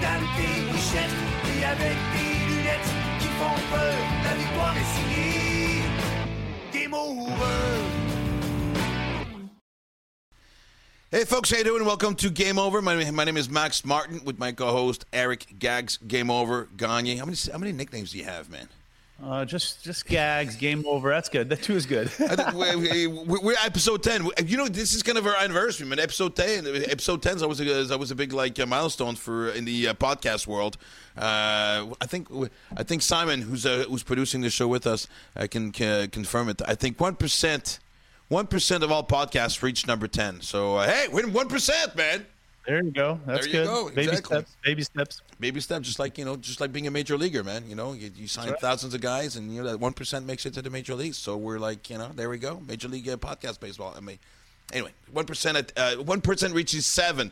dans tes bichettes. Et avec des lunettes qui font peur, la victoire est signée. Hey folks, how you doing? Welcome to Game Over. My, my name is Max Martin with my co-host Eric Gags. Game Over, Gagne. How many how many nicknames do you have, man? Uh, just just gags, game over. That's good. That too is good. I we- We're episode ten. You know, this is kind of our anniversary, man. Episode ten. Episode ten is always a, always a big like uh, milestone for in the uh, podcast world. Uh, I think I think Simon, who's uh, who's producing the show with us, uh, can, can confirm it. I think one percent, one percent of all podcasts reach number ten. So uh, hey, we're one percent, man. There you go. That's There you good. go, Baby exactly. steps. Baby steps. Baby steps. just like you know, just like being a major leaguer, man. You know, you, you sign thousands of guys, and you know that one percent makes it to the major leagues. So we're like, you know, there we go, major league uh, podcast baseball. I mean, anyway, one percent at uh, one percent reaches seven.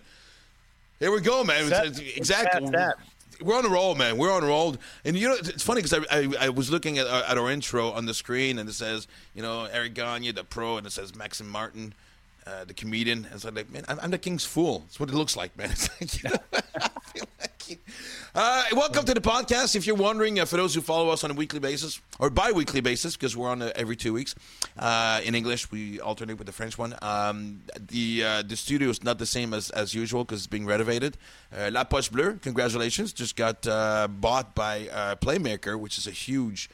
Here we go, man. It's- it's- exactly. that. We're on a roll, man. We're on a roll, and you know it's funny because I, I I was looking at our, at our intro on the screen, and it says you know Eric Gagne, the pro, and it says Maxim Martin, uh, the comedian. And so like, man, I'm, I'm the king's fool. That's what it looks like, man. It's like, you know, like you- uh, welcome to the podcast. If you're wondering, uh, for those who follow us on a weekly basis or bi-weekly basis, because we're on uh, every two weeks uh, in English, we alternate with the French one. Um, the uh, the studio is not the same as, as usual because it's being renovated. La Poche Bleue, congratulations, just got bought by Playmaker, which is a huge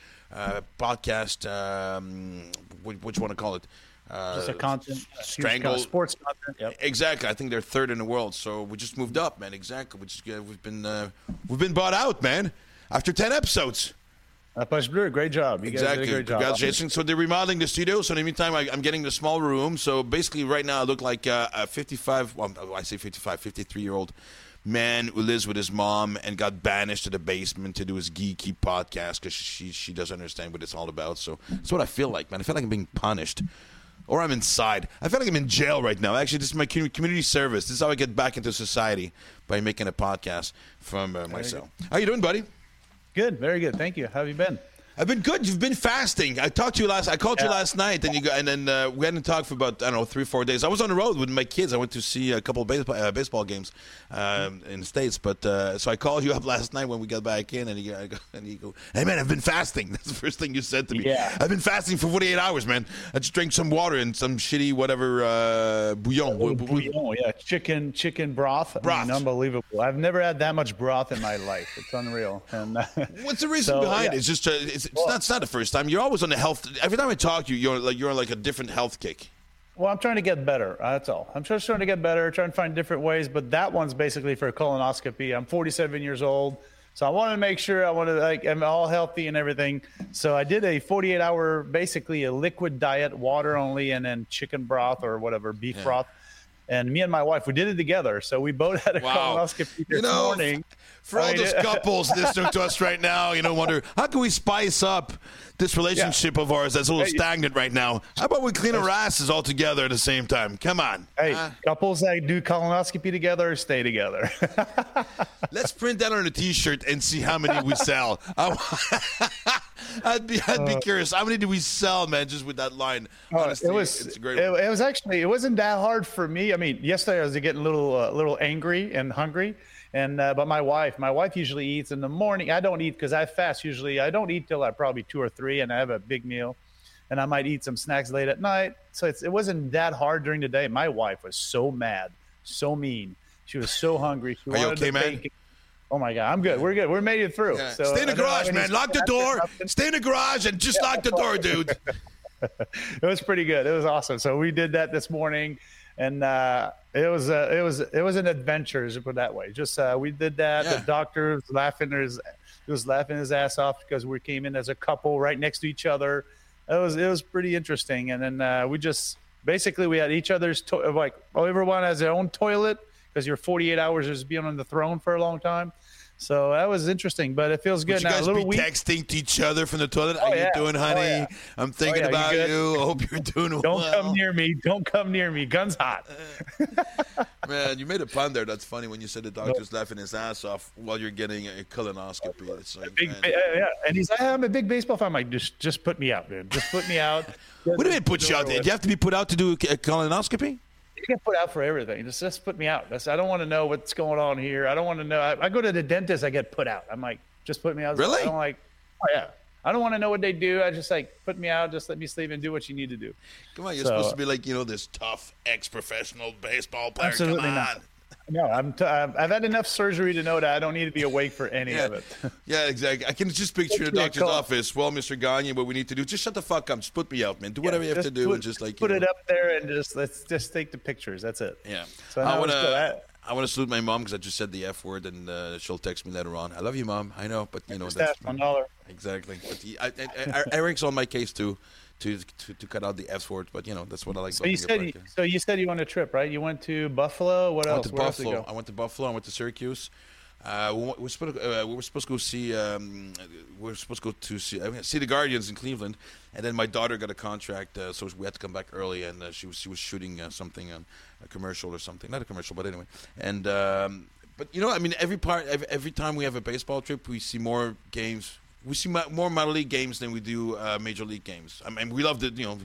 podcast. Um, what, what you want to call it? Uh, Just a content. a huge strangle- sports content. Yep. Exactly. I think they're third in the world. So we just moved up, man. Exactly. We just uh, we've been uh, we've been bought out, man. After ten episodes. Uh, Push great job. You guys Exactly. did a great job. Congratulations. So they're remodeling the studio. So in the meantime, I, I'm getting the small room. So basically, right now, I look like uh, a 55. Well, I say 55, 53 year old man who lives with his mom and got banished to the basement to do his geeky podcast because she she doesn't understand what it's all about. So that's what I feel like, man. I feel like I'm being punished. Or I'm inside. I feel like I'm in jail right now. Actually, this is my community service. This is how I get back into society by making a podcast from uh, myself. How you doing, buddy? Good. Very good. Thank you. How have you been? I've been good. You've been fasting. I talked to you last. I called you last night, and you go, and then uh, we hadn't talked for about I don't know three four days. I was on the road with my kids. I went to see a couple of baseball, uh, baseball games um, in the states. But uh, so I called you up last night when we got back in, and you, I go, and you go, "Hey man, I've been fasting." That's the first thing you said to me. Yeah. I've been fasting for 48 hours, man. I just drank some water and some shitty whatever uh, bouillon. Oh, bouillon, yeah, chicken, chicken broth. I mean, Broth. unbelievable. I've never had that much broth in my life. It's unreal. And What's the reason So, behind yeah. it? It's just uh, it's, not it's not the first time. You're always on the health. Every time I talk to you, you're like you're on like a different health kick. Well, I'm trying to get better. Uh, That's all. I'm just trying to get better, trying to find different ways. But that one's basically for a colonoscopy. I'm 47 years old, so I want to make sure I want to like I'm all healthy and everything. So I did a 48 hour, basically a liquid diet, water only, and then chicken broth or whatever beef broth. And me and my wife, we did it together. So we both had a Wow. colonoscopy this You know, morning. For all I mean, those couples listening to us right now, you know, wonder how can we spice up this relationship of ours that's a little Hey. stagnant right now? How about we clean our asses all together at the same time? Come on. Hey, Uh, couples that do colonoscopy together stay together. let's print that on a T-shirt and see how many we sell. I'd be, I'd be curious. How many do we sell, man? Just with that line. Honestly, Uh, it was it's a great. it, one. it was actually it wasn't that hard for me. I mean, yesterday I was getting a little uh, little angry and hungry, and uh, but my wife, my wife usually eats in the morning. I don't eat because I fast usually. I don't eat till I probably two or three, and I have a big meal, and I might eat some snacks late at night. So it's, it wasn't that hard during the day. My wife was so mad, so mean. She was so hungry. She Are you okay, man? bacon. Oh my god, I'm good. We're good. We're made it through. Yeah. So Stay in the I don't have garage, man. Lock the door. Stay in the garage and just lock the door, dude. it was pretty good. It was awesome. So we did that this morning, and uh, it was uh, it was it was an adventure, to put it that way. Just uh, we did that. Yeah. The doctor was laughing his he was laughing his ass off because we came in as a couple right next to each other. It was it was pretty interesting, and then uh, we just basically we had each other's to- like everyone has their own toilet because you're 48 hours just being on the throne for a long time. So that was interesting, but it feels good Would you now. guys A little be weak. texting to each other from the toilet? Oh, How you yeah. doing, Oh, honey? yeah. I'm oh, thinking yeah, about you. I hope you're doing well. Don't come near me. Don't come near me. Guns hot. Man, you made a pun there. That's funny when you said the doctor's laughing his ass off while you're getting a colonoscopy. It's like, Big, man. yeah. And he's like, I'm a big baseball fan. I'm like, just, just put me out, man. Just put me out. what do you mean put you out there? Do you have to be put out to do a colonoscopy? Get put out for everything. Just just put me out. That's, I don't want to know what's going on here. I don't want to know. I, I go to the dentist. I get put out. I'm like, just put me out. Really? I don't like. Oh yeah. I don't want to know what they do. I just like put me out. Just let me sleep and do what you need to do. Come on, you're So- supposed to be like you know this tough ex-professional baseball player. Absolutely Come on. not. No, I'm. T- I've had enough surgery to know that I don't need to be awake for any Yeah. of it. yeah, exactly. I can just picture me a doctor's office. Well, Mr. Gagne, what we need to do, just shut the fuck up. Just put me out, man. Do whatever you have to do, put, and just like put you it up there and just let's just take the pictures. That's it. Yeah. So I want to. I- I want to salute my mom because I just said the f word, and uh, she'll text me later on. I love you, mom. I know, but you know Just that's one dollar. exactly. But he, I, I, Eric's on my case too, to, to to cut out the f word. But you know that's what I like. So you said you, so you said you went on a trip, right? You went to Buffalo. What I went else? to Where else Buffalo. go? I went to Buffalo. I went to Syracuse. Uh, we, we, were supposed to, uh, we were supposed to go see. Um, we were supposed to go to see, I mean, see the Guardians in Cleveland, and then my daughter got a contract, uh, so we had to come back early, and uh, she was she was shooting uh, something, um, a commercial or something, not a commercial, but anyway. And um, but you know, I mean, every part, every, every time we have a baseball trip, we see more games. We see more minor league games than we do uh, major league games. I mean, we love the you know.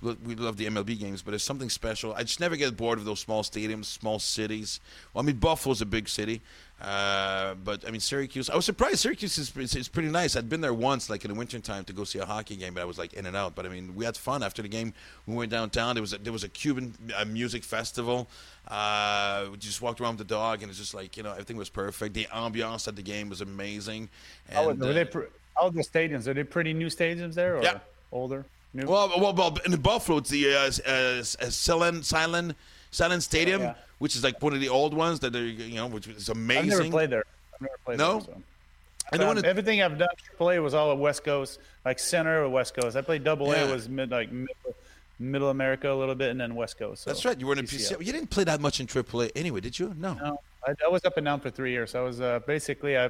we- love the MLB games, but it's something special. I just never get bored of those small stadiums, small cities. Well, I mean, Buffalo's a big city, uh, but I mean, Syracuse. I was surprised. Syracuse is, is, is pretty nice. I'd been there once, like in the wintertime, to go see a hockey game, but I was like in and out. But I mean, we had fun after the game. We went downtown. There was a, there was a Cuban uh, music festival. Uh, we just walked around with the dog, and it's just like you know, everything was perfect. The ambiance at the game was amazing. And, were uh, they pr- how are the stadiums? Are they pretty new stadiums there, or Yeah. older? New? Well, well, well, in the Buffalo, it's the uh, uh, Sahlen Sahlen Sahlen Stadium, Yeah. which is like one of the old ones that are you know, which is amazing. I've never played there. I've never played No? there. So. Don't Um, to. everything I've done AAA was all at West Coast, like center or West Coast. I played Double Yeah. A was mid like middle, middle America a little bit, and then West Coast. So That's right. You were in a. PCL. You didn't play that much in AAA anyway, did you? No. No, I, I was up and down for three years. I was uh, basically I,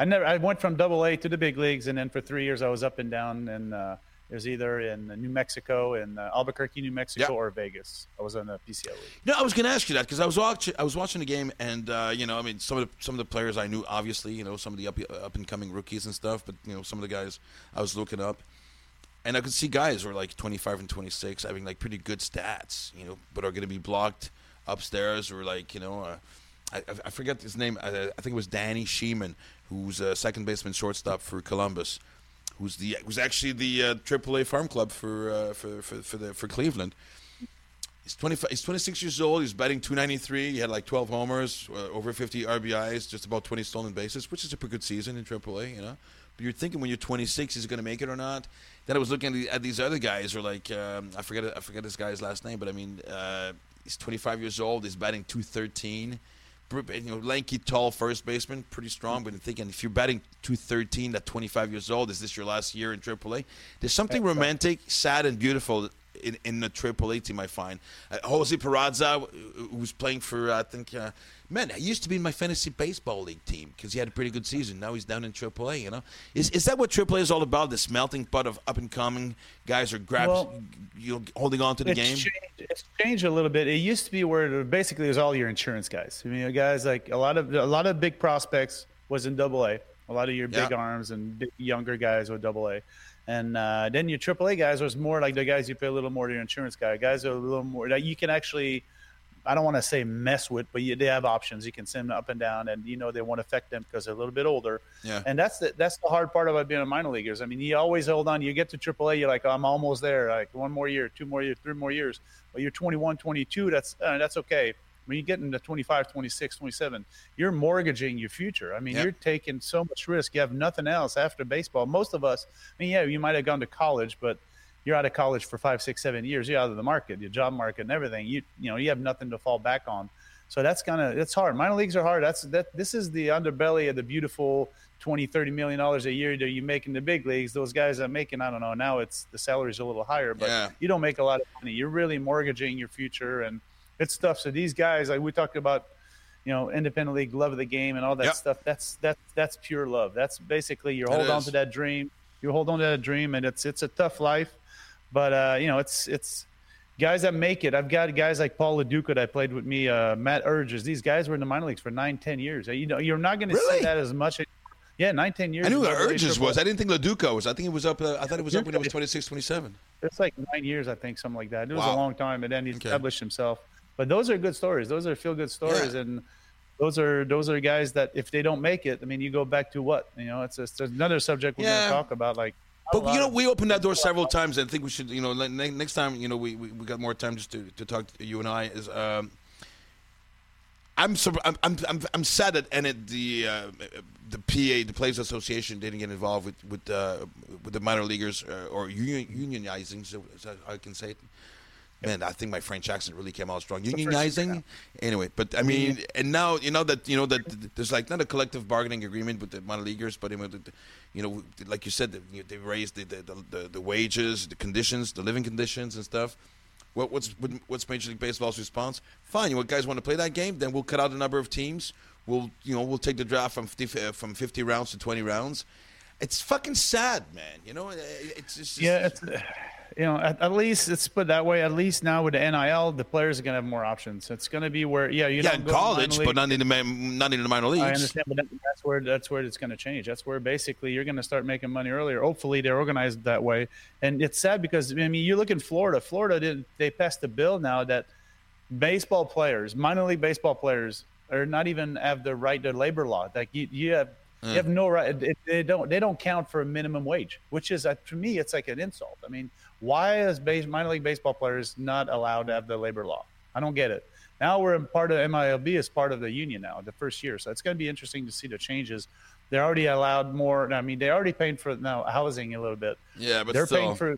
I never I went from Double A to the big leagues, and then for three years I was up and down, and uh, it was either in New Mexico, in uh, Albuquerque, New Mexico, or Vegas. I was in the PCL league. No, I was going to ask you that because I was watching. I was watching the game, and uh, you know, I mean, some of the some of the players I knew, obviously, you know, some of the up up and coming rookies and stuff. But you know, some of the guys I was looking up, and I could see guys who are like 25 and 26 having like pretty good stats, you know, but are going to be blocked upstairs or like you know, uh, I, I- forget his name. I, I think it was Danny Schneemann, who's a second baseman, shortstop for Columbus. Who's the who's actually the uh, AAA farm club for uh, for for for, the, for Cleveland? He's 25, He's 26 years old. He's batting 293. He had like 12 homers, uh, over 50 RBIs, just about 20 stolen bases, which is a pretty good season in AAA, you know. But you're thinking when you're 26, is he going to make it or not? Then I was looking at, the, at these other guys, or like um, I forget I forget this guy's last name, but I mean uh, he's 25 years old. He's batting 213. You know, lanky, tall first baseman, pretty strong. But I'm thinking if you're batting 213 at 25 years old, is this your last year in AAA? There's something romantic, sad, and beautiful in, in the AAA team, I find. Uh, Jose Peraza, who was playing for, I think, uh, man, he used to be in my fantasy baseball league team because he had a pretty good season. Now he's down in AAA, you know? Is, is that what AAA is all about? This melting pot of up and coming guys are grabs, Well, you know, holding on to the it's game? Changed, it's changed a little bit. It used to be where it basically it was all your insurance guys. I mean, guys like a lot of a lot of big prospects was in Double A. A lot of your big Yeah. arms and big, younger guys were Double A, and uh, then your AAA guys was more like the guys you pay a little more to your insurance guy. Guys are a little more that you can actually. I don't want to say mess with, but you, they have options. You can send them up and down, and you know they won't affect them because they're a little bit older. Yeah. And that's the that's the hard part about being a minor leaguers. I mean, you always hold on. You get to AAA, you're like, I'm almost there. Like one more year, two more years, three more years. But you're 21, 22. That's uh, that's okay. When you get into 25, 26, 27, you're mortgaging your future. I mean, Yep. you're taking so much risk. You have nothing else after baseball. Most of us, I mean, yeah, you might have gone to college, but you're out of college for five, six, seven years. You're out of the market, your job market, and everything. You you know, you have nothing to fall back on. So that's kind of it's hard. Minor leagues are hard. That's that. This is the underbelly of the beautiful 20, 30 million dollars a year that you make in the big leagues. Those guys are making, I don't know. Now it's the salary's a little higher, but Yeah. you don't make a lot of money. You're really mortgaging your future, and it's tough. So these guys, like we talked about, you know, independent league love of the game and all that Yep. stuff. That's that's that's pure love. That's basically you hold on to that dream. You hold on to that dream, and it's it's a tough life, but uh, you know, it's it's guys that make it. I've got guys like Paul Lo Duca that I played with me, uh, Matt Herges. These guys were in the minor leagues for nine, ten years. You know, you're not going to Really? see that as much. Yeah, nine, ten years. I knew what Herges was. I didn't think Lo Duca was. I think it was up. Uh, I thought it was up when he was 26, 27. It's like nine years, I think, something like that. It was Wow. a long time, and then he Okay. established himself. But those are good stories. Those are feel good stories, Yeah. and those are those are guys that if they don't make it, I mean, you go back to what you know. It's, it's another subject we're Yeah. going to talk about. Like, But you know, we opened that door several times, and I think we should, you know, ne- next time, you know, we, we, we got more time just to, to talk to you and I. Is um, I'm, I'm I'm I'm I'm sad that and it, the uh, the PA the Players Association didn't get involved with with uh, with the minor leaguers uh, or union, unionizing, so, so I can say it. Man, I think my French accent really came out strong. Unionizing, anyway. But I mean, and now you know that you know that there's like not a collective bargaining agreement with the minor leaguers, but you know, the- you know, like you said, they raised the the, the the wages, the conditions, the living conditions, and stuff. What, what's what's Major League Baseball's response? Fine, you guys want to play that game? Then we'll cut out a number of teams. We'll you know we'll take the draft from 50, uh, from 50 rounds to 20 rounds. It's fucking sad, man. You know, it's just yeah, it's, you know, at, at least it's put that way. At least now with the NIL, the players are going to have more options. It's going to be where, yeah, you yeah, in college, but not in the not in the minor leagues. I understand, but that's where that's where it's going to change. That's where basically you're going to start making money earlier. Hopefully, they're organized that way. And it's sad because I mean, you look in Florida. Florida did they passed a bill now that baseball players, minor league baseball players, are not even have the right to labor law. Like you, you have. You have no right. They don't. They don't count for a minimum wage, which is uh, to me, it's like an insult. I mean, why is base, minor league baseball players not allowed to have the labor law? I don't get it. Now we're in part of MILB as part of the union now, the first year. So it's going to be interesting to see the changes. They're already allowed more. I mean, they already paying for now housing a little bit. yeah, but They're still. paying for.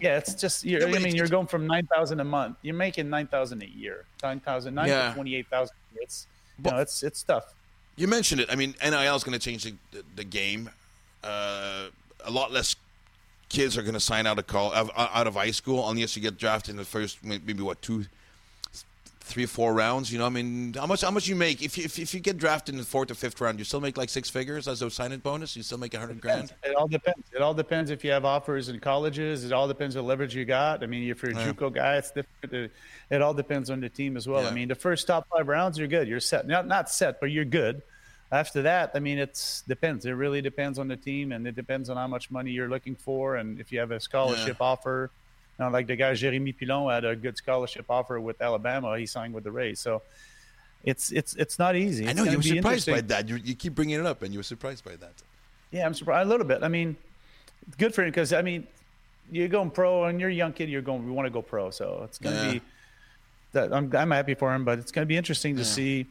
Yeah, it's just. You're, I mean, you're going from nine thousand a month. You're making nine thousand a year. Nine thousand, nine Yeah. to twenty eight thousand. It's But- know, it's it's tough. You mentioned it. I mean, NIL is going to change the, the, the game. Uh, a lot less kids are going to sign out of call out of high school unless you get drafted in the first maybe what two, three, four rounds. You know, I mean, how much how much you make if you if, if you get drafted in the fourth or fifth round, you still make like six figures as a sign-in bonus. You still make a hundred grand. It all depends. It all depends if you have offers in colleges. It all depends on leverage you got. I mean, if you're a JUCO guy, it's different. It, it all depends on the team as well. Yeah. I mean, the first top five rounds, you're good. You're set. Not not set, but you're good. After that, I mean, it's depends. It really depends on the team, and it depends on how much money you're looking for, and if you have a scholarship offer. You know, like the guy Jeremy Pilon had a good scholarship offer with Alabama. He signed with the Rays, so it's it's it's not easy. I know you were surprised by that. You, you keep bringing it up, and you were surprised by that. Yeah, I'm surprised a little bit. I mean, good for him because I mean, you're going pro and you're a young kid. You're going. We want to go pro, so it's going to Yeah. be. That I'm I'm happy for him, but it's going to be interesting to see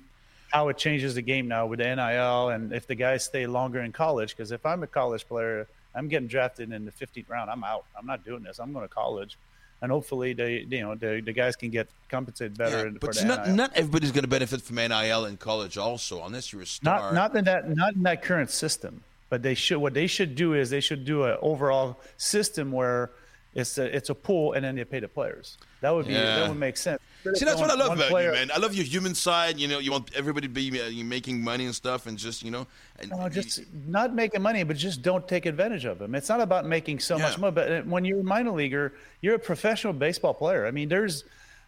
how it changes the game now with the NIL and if the guys stay longer in college. Because if I'm a college player, I'm getting drafted in the 15th round. I'm out. I'm not doing this. I'm going to college, and hopefully they you know the the guys can get compensated better. Yeah, for but not NIL. not everybody's going to benefit from NIL in college, also, unless you're a star. Not not in that not in that current system. But they should what they should do is they should do an overall system where it's a it's a pool and then they pay the players. That would be Yeah. that would make sense. See, that's what I love about player- you, man. I love your human side. You know, you want everybody to be uh, making money and stuff, and just you know, and No, just not making money, but just don't take advantage of them. It's not about making so much money, but when you're a minor leaguer, you're a professional baseball player. I mean, there's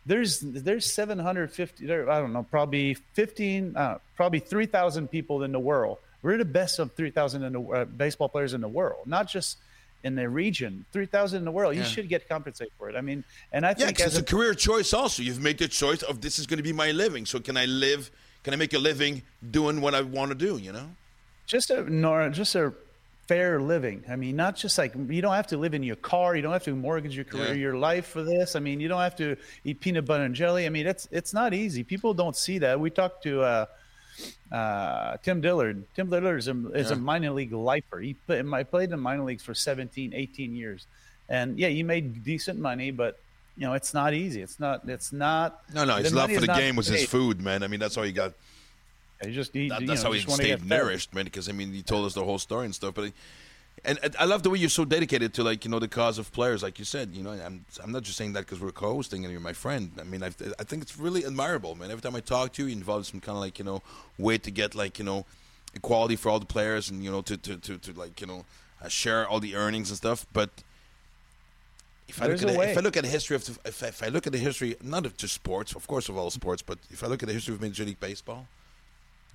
there's there's 750 there I don't know, probably 15 uh, probably 3,000 people in the world. We're the best of 3,000 in the uh, baseball players in the world, not just in the region. 3,000 in the world. You Yeah. should get compensated for it. I mean, and I yeah, think as it's a career choice. Also, you've made the choice of this is going to be my living. So can I live? Can I make a living doing what I want to do? You know. just a nor just a fair living. I mean, not just like you don't have to live in your car, you don't have to mortgage your career, Yeah. your life for this. I mean, you don't have to eat peanut butter and jelly. I mean, it's it's not easy. People don't see that. We talked to uh, uh, Tim Dillard. Tim Dillard is a, is a minor league lifer. He played, I played in minor leagues for 17, 18 years, and yeah, he made decent money, but. You know, it's not easy. It's not. It's not. No, no. His love for the game was his food, man. I mean, that's how he got. You just eat. That, that's know, how he stayed fed. nourished, man. Because I mean, he told us the whole story and stuff. But, and, and I love the way you're so dedicated to like you know the cause of players, like you said. You know, I'm I'm not just saying that because we're co-hosting and you're my friend. I mean, I I think it's really admirable, man. Every time I talk to you, you involve some kind of like you know way to get like you know equality for all the players and you know to to to, to like you know uh, share all the earnings and stuff. But if I There's look at a the, way. if I look at the history of the, if, I- if I look at the history not of just sports, of course of all sports, but if I look at the history of Major League Baseball,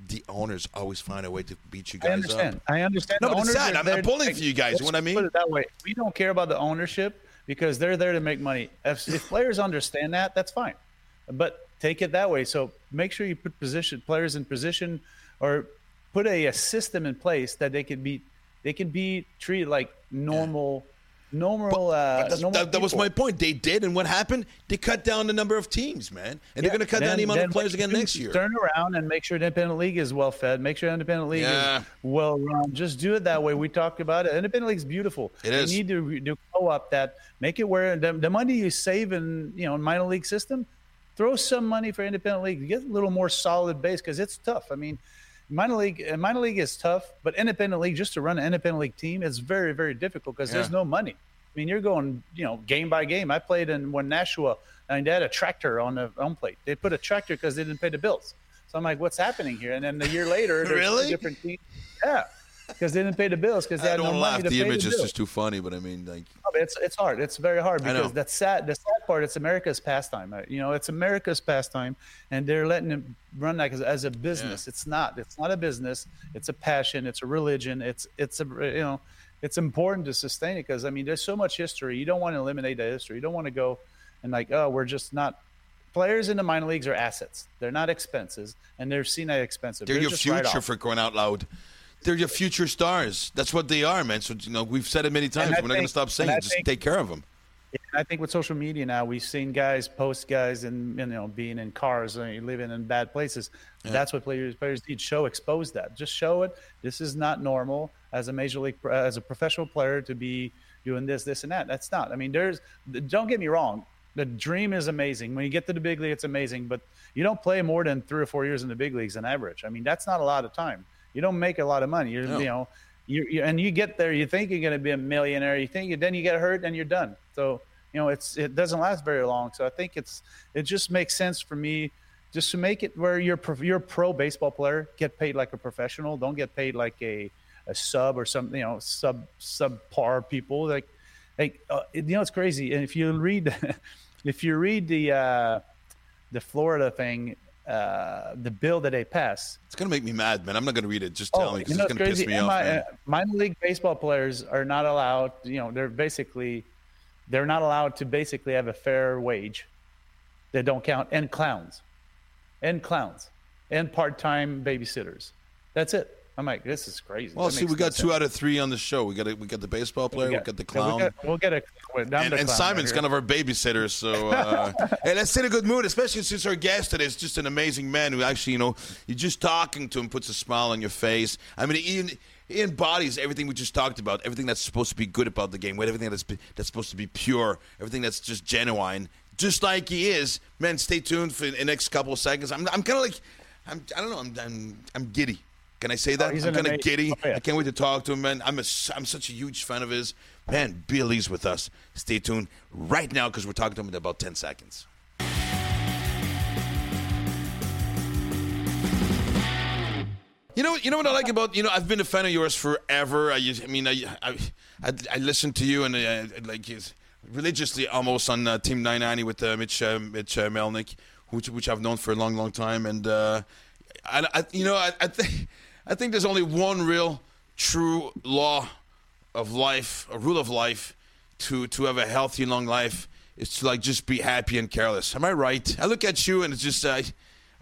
the owners always find a way to beat you guys I understand. up. I understand. No, the but it's sad. I'm, I'm pulling make- for you guys, you know what I mean? Put it that way. We don't care about the ownership because they're there to make money. If, if players understand that, that's fine. But take it that way. So make sure you put position players in position, or put a, a system in place that they can be they can be treated like normal. Yeah normal. Uh, normal that, that, was my point. They did, and what happened? They cut down the number of teams, man, and yeah. they're going to cut then, down the amount of players again next year. Turn around and make sure the independent league is well fed. Make sure the independent league yeah. is well run. Just do it that way. We talked about it. Independent league is beautiful. It is. You need to do co-op that. Make it where the, the money you save in you know minor league system, throw some money for independent league. Get a little more solid base because it's tough. I mean minor league uh, minor league is tough, but independent league just to run an independent league team is very very difficult because yeah. there's no money. I mean, you're going, you know, game by game. I played in when Nashua, and they had a tractor on the home plate. They put a tractor because they didn't pay the bills. So I'm like, what's happening here? And then a year later, there's really? different team. Yeah, because they didn't pay the bills because they had no laugh. money to the pay image the is just too funny, but I mean, like, it's it's hard. It's very hard because that's sad. The sad part, it's America's pastime. You know, it's America's pastime, and they're letting it run like as, as a business. Yeah. It's not. It's not a business. It's a passion. It's a religion. It's it's a you know it's important to sustain it because I mean, there's so much history. You don't want to eliminate the history. You don't want to go and like, oh, we're just not. Players in the minor leagues are assets. They're not expenses, and they're seen as expensive. They're, they're your future for going out loud. They're your future stars. That's what they are, man. So you know, we've said it many times. We're think, not going to stop saying it. Just think, take care of them. I think with social media now, we've seen guys post guys and you know being in cars and living in bad places. Yeah. That's what players players need. Show expose that. Just show it. This is not normal as a major league as a professional player to be doing this, this, and that. That's not. I mean, there's. Don't get me wrong. The dream is amazing. When you get to the big league, it's amazing. But you don't play more than three or four years in the big leagues on average. I mean, that's not a lot of time. You don't make a lot of money. You're, no. you know, you, you and you get there. You think you're going to be a millionaire. You think then you get hurt and you're done. So you know, it's it doesn't last very long. So I think it's it just makes sense for me just to make it where you're you're a pro baseball player, get paid like a professional. Don't get paid like a a sub or something, you know, sub subpar people. Like, like uh, you know, it's crazy. And if you read, if you read the uh, the Florida thing, uh, the bill that they passed, it's gonna make me mad, man. I'm not gonna read it. Just tell oh, me, because you know, it's gonna crazy. piss me off. My, uh, minor league baseball players are not allowed. You know, they're basically they're not allowed to basically have a fair wage. They don't count and clowns, and clowns, and part-time babysitters. That's it. I'm like, this is crazy. Well, that see, we got two out of three on the show. We got a, we got the baseball player, we got, we got the clown. Yeah, we'll, get, we'll get a. And, and Simon's kind of our babysitter, so uh, hey, let's in a good mood, especially since our guest today is just an amazing man who actually, you know, you're just talking to him puts a smile on your face. I mean, he, he embodies everything we just talked about, everything that's supposed to be good about the game, everything that's that's supposed to be pure, everything that's just genuine, just like he is. Man, stay tuned for the next couple of seconds. I'm I'm kind of like, I'm I don't know, I'm I'm, I'm giddy. Can I say that? Oh, I'm kind of giddy. Oh, yeah. I can't wait to talk to him, man. I'm a, I'm such a huge fan of his. Man, Billy's with us. Stay tuned right now because we're talking to him in about 10 seconds. You know, you know what I like about you know I've been a fan of yours forever. I, I mean, I I, I, I listen to you and I, I like religiously almost on uh, Team 990 with uh, Mitch uh, Mitch uh, Melnick, which which I've known for a long, long time. And uh, I, I, you know, I, I think I think there's only one real true law of life, a rule of life, to to have a healthy, long life is to like just be happy and careless. Am I right? I look at you and it's just uh,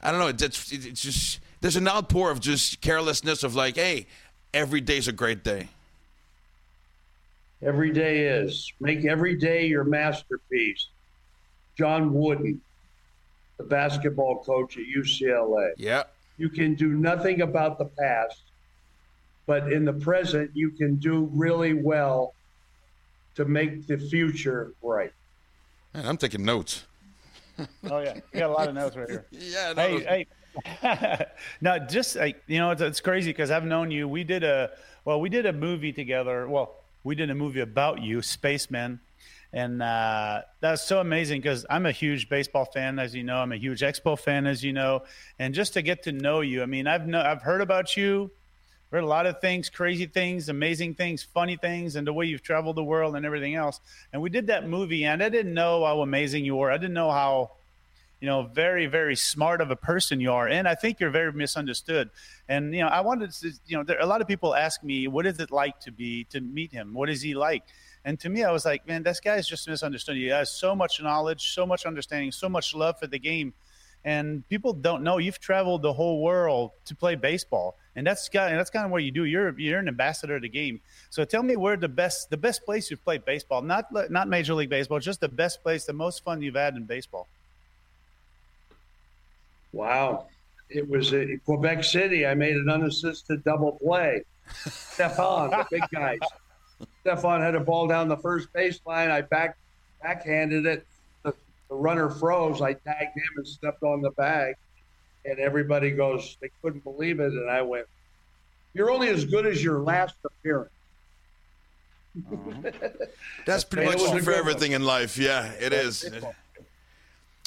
I don't know. It's, it's just there's an outpour of just carelessness of like, hey, every day's a great day. Every day is. Make every day your masterpiece. John Wooden, the basketball coach at UCLA. Yeah. You can do nothing about the past, but in the present, you can do really well to make the future right. Man, I'm taking notes. oh yeah, you got a lot of notes right here. yeah. No. Hey, hey. no, just like you know, it's, it's crazy because I've known you. We did a well, we did a movie together. Well, we did a movie about you, Spaceman, and uh, that's so amazing because I'm a huge baseball fan, as you know. I'm a huge Expo fan, as you know, and just to get to know you. I mean, I've know, I've heard about you, heard a lot of things, crazy things, amazing things, funny things, and the way you've traveled the world and everything else. And we did that movie, and I didn't know how amazing you were. I didn't know how you know, very, very smart of a person you are. And I think you're very misunderstood. And, you know, I wanted to, you know, there, a lot of people ask me, what is it like to be, to meet him? What is he like? And to me, I was like, man, this guy is just misunderstood. He has so much knowledge, so much understanding, so much love for the game. and people don't know you've traveled the whole world to play baseball, and that's kind that's kind of what you do. You're you're an ambassador of the game. So tell me where the best the best place you've played baseball, not not Major League Baseball, just the best place, the most fun you've had in baseball. Wow. It was in Quebec City. I made an unassisted double play. Stefan, the big guys. Stefan had a ball down the first baseline. I back backhanded it. The, the runner froze. I tagged him and stepped on the bag. And everybody goes, they couldn't believe it. And I went, You're only as good as your last appearance. Uh-huh. That's pretty much for everything in life. Yeah, it is.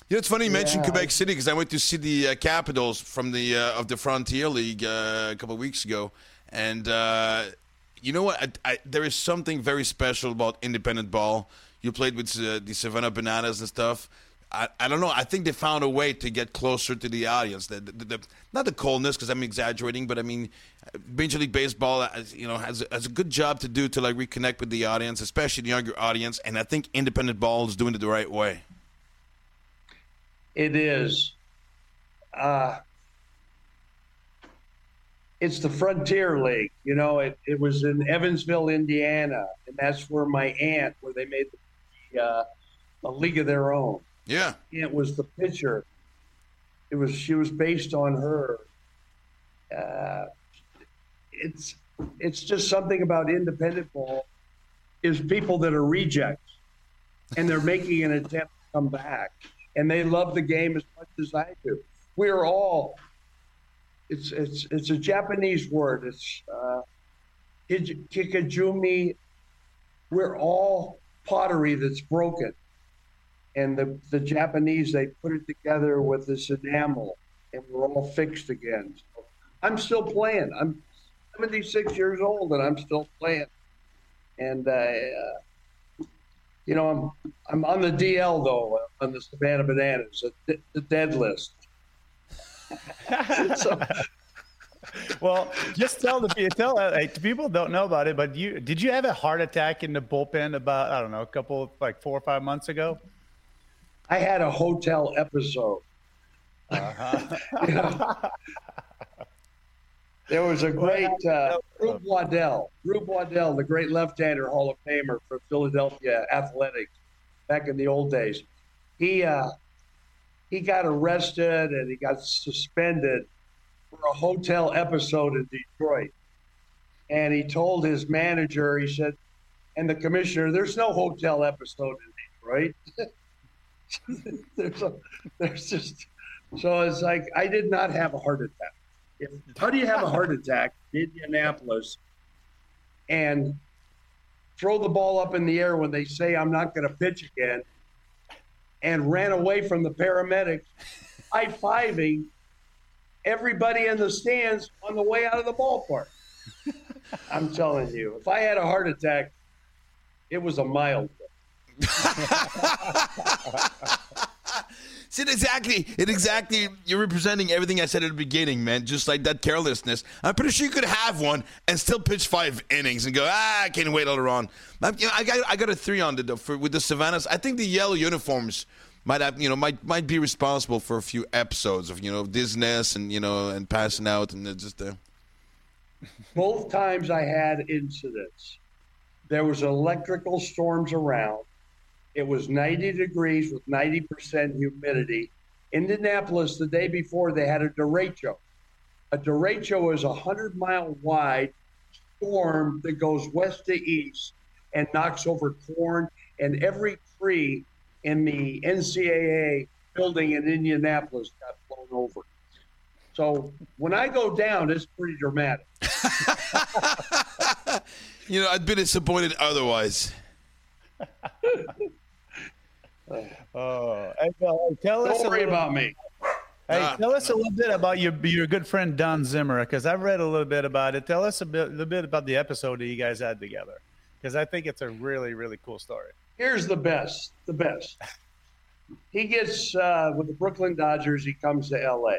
You know, it's funny you yeah. mentioned Quebec City because I went to see the uh, Capitals from the uh, of the Frontier League uh, a couple of weeks ago, and uh, you know what? I, I, there is something very special about independent ball. You played with uh, the Savannah Bananas and stuff. I, I don't know. I think they found a way to get closer to the audience. The, the, the not the coldness, because I'm exaggerating, but I mean, Major League Baseball, you know, has has a good job to do to like reconnect with the audience, especially the younger audience. And I think independent ball is doing it the right way. It is. Uh, it's the Frontier League. You know, it, it was in Evansville, Indiana, and that's where my aunt, where they made the, uh, a league of their own. Yeah, it was the pitcher. It was she was based on her. Uh, it's it's just something about independent ball is people that are rejects, and they're making an attempt to come back and they love the game as much as I do. We're all. It's it's it's a Japanese word. It's uh, kikajumi. We're all pottery that's broken, and the the Japanese they put it together with this enamel, and we're all fixed again. So I'm still playing. I'm 76 years old, and I'm still playing. And uh, you know, I'm I'm on the DL though on the Savannah Bananas, the, the dead list. so, well, just tell the tell like, people don't know about it, but you did you have a heart attack in the bullpen about I don't know a couple like four or five months ago? I had a hotel episode. Uh-huh. you know, there was a great uh, Rube Waddell, Rube Waddell, the great left-hander Hall of Famer for Philadelphia Athletics back in the old days. He uh, he got arrested and he got suspended for a hotel episode in Detroit. And he told his manager, he said, and the commissioner, there's no hotel episode in Detroit. there's, a, there's just so it's like I did not have a heart attack. If, how do you have a heart attack in Indianapolis and throw the ball up in the air when they say I'm not going to pitch again and ran away from the paramedics, high fiving everybody in the stands on the way out of the ballpark? I'm telling you, if I had a heart attack, it was a mild one. See, exactly, it exactly. You're representing everything I said at the beginning, man. Just like that carelessness. I'm pretty sure you could have one and still pitch five innings and go, ah, I can't wait later on. I, you know, I got, I got a three on the for, with the Savannahs. I think the yellow uniforms might have, you know, might might be responsible for a few episodes of you know dizziness and you know and passing out and just. Uh... Both times I had incidents. There was electrical storms around it was 90 degrees with 90% humidity. Indianapolis, the day before, they had a derecho. A derecho is a 100 mile wide storm that goes west to east and knocks over corn and every tree in the NCAA building in Indianapolis got blown over. So when I go down, it's pretty dramatic. you know, I'd be disappointed otherwise. Oh, hey, Bill, tell Don't us. Worry about me. Hey, tell us a little bit about your your good friend Don Zimmer because I've read a little bit about it. Tell us a bit, a little bit about the episode that you guys had together because I think it's a really really cool story. Here's the best, the best. He gets uh, with the Brooklyn Dodgers. He comes to L.A.,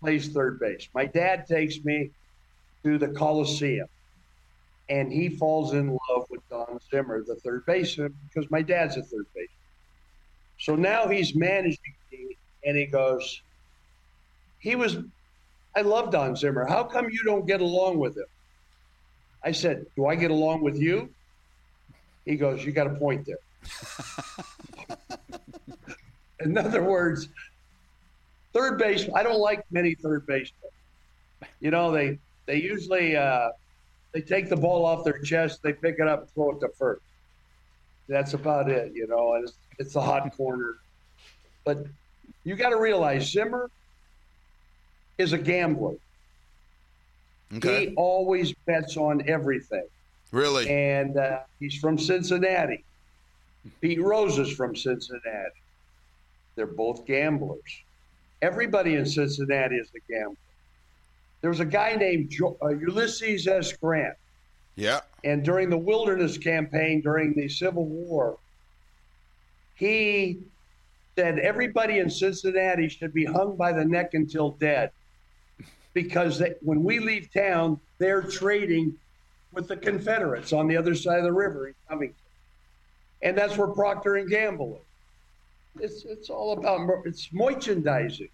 plays third base. My dad takes me to the Coliseum, and he falls in love with Don Zimmer, the third baseman, because my dad's a third baseman. So now he's managing me, and he goes, he was, I love Don Zimmer. How come you don't get along with him? I said, Do I get along with you? He goes, You got a point there. In other words, third base, I don't like many third basemen. You know, they they usually uh, they take the ball off their chest, they pick it up and throw it to first. That's about it, you know, and it's, it's a hot corner. But you got to realize Zimmer is a gambler. Okay. He always bets on everything. really? And uh, he's from Cincinnati. Pete Rose is from Cincinnati. They're both gamblers. Everybody in Cincinnati is a gambler. There was a guy named jo- uh, Ulysses S. Grant. Yeah. And during the wilderness campaign during the Civil War, he said everybody in Cincinnati should be hung by the neck until dead because they, when we leave town, they're trading with the Confederates on the other side of the river in Covington. And that's where Procter and Gamble is. It's, it's all about it's merchandising.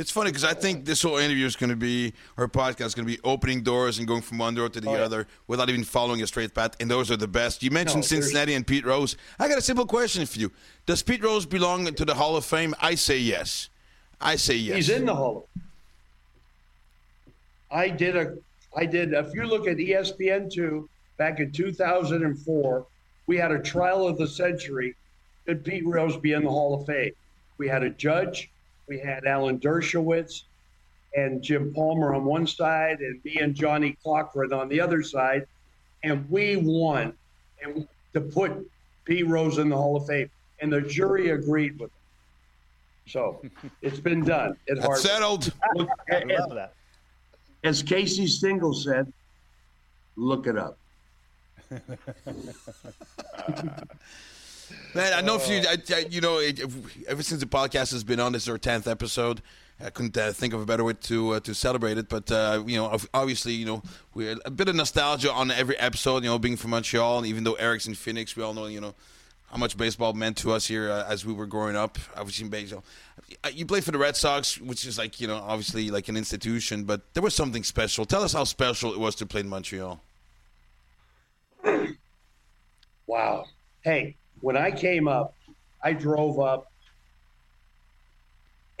It's funny because I think this whole interview is going to be, or podcast is going to be opening doors and going from one door to the Oh, yeah. other without even following a straight path. And those are the best. You mentioned No, Cincinnati and Pete Rose. I got a simple question for you. Does Pete Rose belong to the Hall of Fame? I say yes. I say yes. He's in the Hall. of I did a, I did. If you look at E ESPN two back in 2004, we had a trial of the century. Could Pete Rose be in the Hall of Fame? We had a judge. We had Alan Dershowitz and Jim Palmer on one side, and me and Johnnie Cochran on the other side, and we won, and to put Pete Rose in the Hall of Fame, and the jury agreed with. It. So it's been done at That's settled. I as, love that. as Casey Stengel said, look it up. Man, I know if you, I, I, you know, it, ever since the podcast has been on, this is our tenth episode. I couldn't uh, think of a better way to uh, to celebrate it, but uh, you know, obviously, you know, we're a bit of nostalgia on every episode. You know, being from Montreal, and even though Eric's in Phoenix, we all know, you know, how much baseball meant to us here uh, as we were growing up. Obviously, in baseball, you played for the Red Sox, which is like you know, obviously like an institution, but there was something special. Tell us how special it was to play in Montreal. Wow. Hey, when I came up, I drove up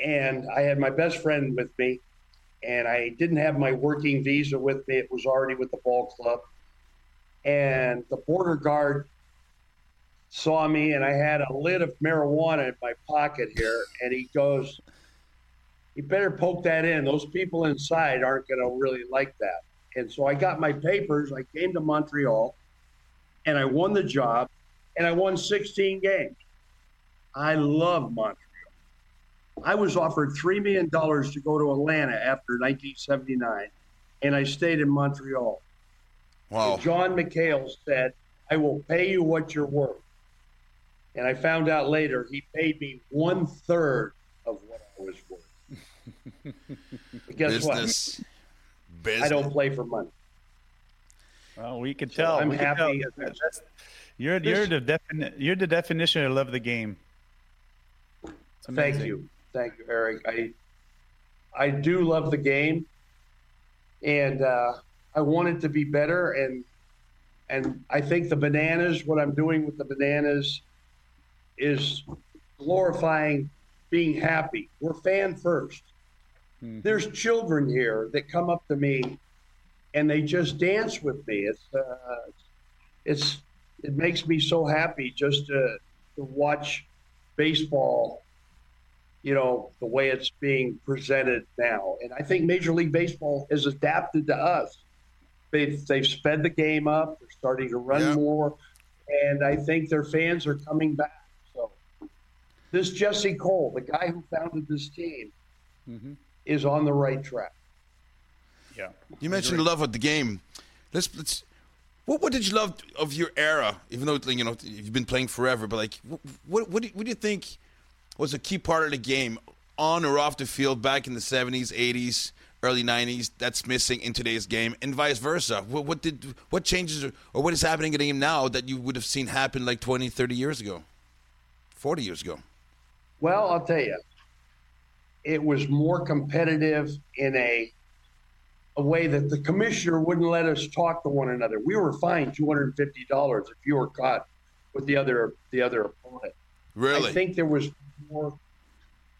and I had my best friend with me, and I didn't have my working visa with me. It was already with the ball club. And the border guard saw me, and I had a lid of marijuana in my pocket here, and he goes, You better poke that in. Those people inside aren't going to really like that. And so I got my papers. I came to Montreal and I won the job and I won 16 games. I love Montreal. I was offered $3 million to go to Atlanta after 1979, and I stayed in Montreal. Wow. And John McHale said, I will pay you what you're worth. And I found out later he paid me one third of what I was worth. But guess what? Business. Business. I don't play for money. Well, we can tell. I'm we happy. tell. That's- You're you're the defini- you're the definition of love the game. Thank you. Thank you, Eric. I I do love the game and uh, I want it to be better and and I think the bananas, what I'm doing with the bananas is glorifying being happy. We're fan 1st Mhm. There's children here that come up to me and they just dance with me. It's uh, it's it makes me so happy just to, to watch baseball you know, the way it's being presented now. And I think Major League Baseball has adapted to us. They've, they've sped the game up. They're starting to run Yeah. more. And I think their fans are coming back. So this Jesse Cole, the guy who founded this team, Mhm. is on the right track. Yeah. You mentioned the love of the game. Let's let's. What what did you love of your era? Even though you know you've been playing forever, but like, what what do, what do you think was a key part of the game on or off the field back in the seventies, eighties, early nineties that's missing in today's game, and vice versa? What, what did what changes or, or what is happening in the game now that you would have seen happen like 20, 30 years ago, forty years ago? Well, I'll tell you, it was more competitive in a a way that the commissioner wouldn't let us talk to one another. We were fined two hundred and fifty dollars if you were caught with the other the other opponent. Really? I think there was more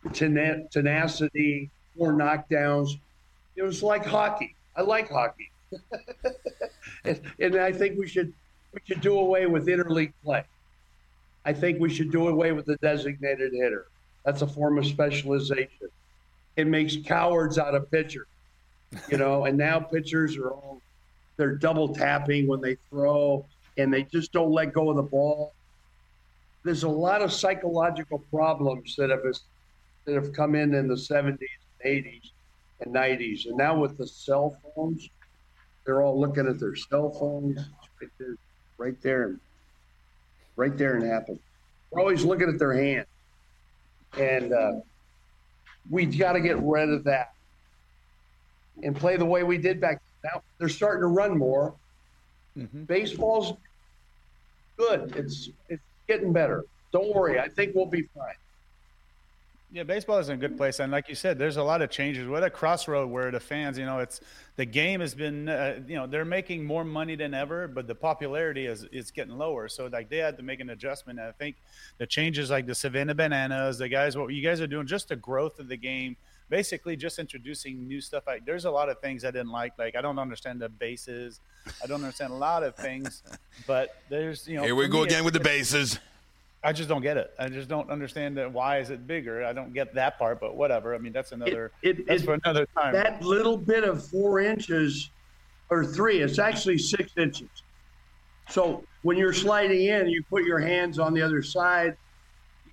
tena- tenacity, more knockdowns. It was like hockey. I like hockey, and, and I think we should we should do away with interleague play. I think we should do away with the designated hitter. That's a form of specialization. It makes cowards out of pitchers, you know. and now pitchers are all they're double tapping when they throw, and they just don't let go of the ball. There's a lot of psychological problems that have that have come in in the 70s, 80s, and 90s, and now with the cell phones, they're all looking at their cell phones right there, right there, right there, and happen. They're always looking at their hand, and uh, we've got to get rid of that and play the way we did back. Now they're starting to run more. Mm-hmm. Baseball's good. It's it's getting better. Don't worry. I think we'll be fine. Yeah, baseball is in a good place, and like you said, there's a lot of changes. We're at a crossroad where the fans, you know, it's the game has been, uh, you know, they're making more money than ever, but the popularity is is getting lower. So like they had to make an adjustment. And I think the changes like the Savannah Bananas, the guys, what you guys are doing, just the growth of the game, basically just introducing new stuff. Like there's a lot of things I didn't like. Like I don't understand the bases. I don't understand a lot of things, but there's you know. Here we go again with the bases. I just don't get it. I just don't understand that. Why is it bigger? I don't get that part, but whatever. I mean, that's another. It, it, that's it, for another time. That little bit of four inches or three, it's actually six inches. So when you're sliding in, you put your hands on the other side.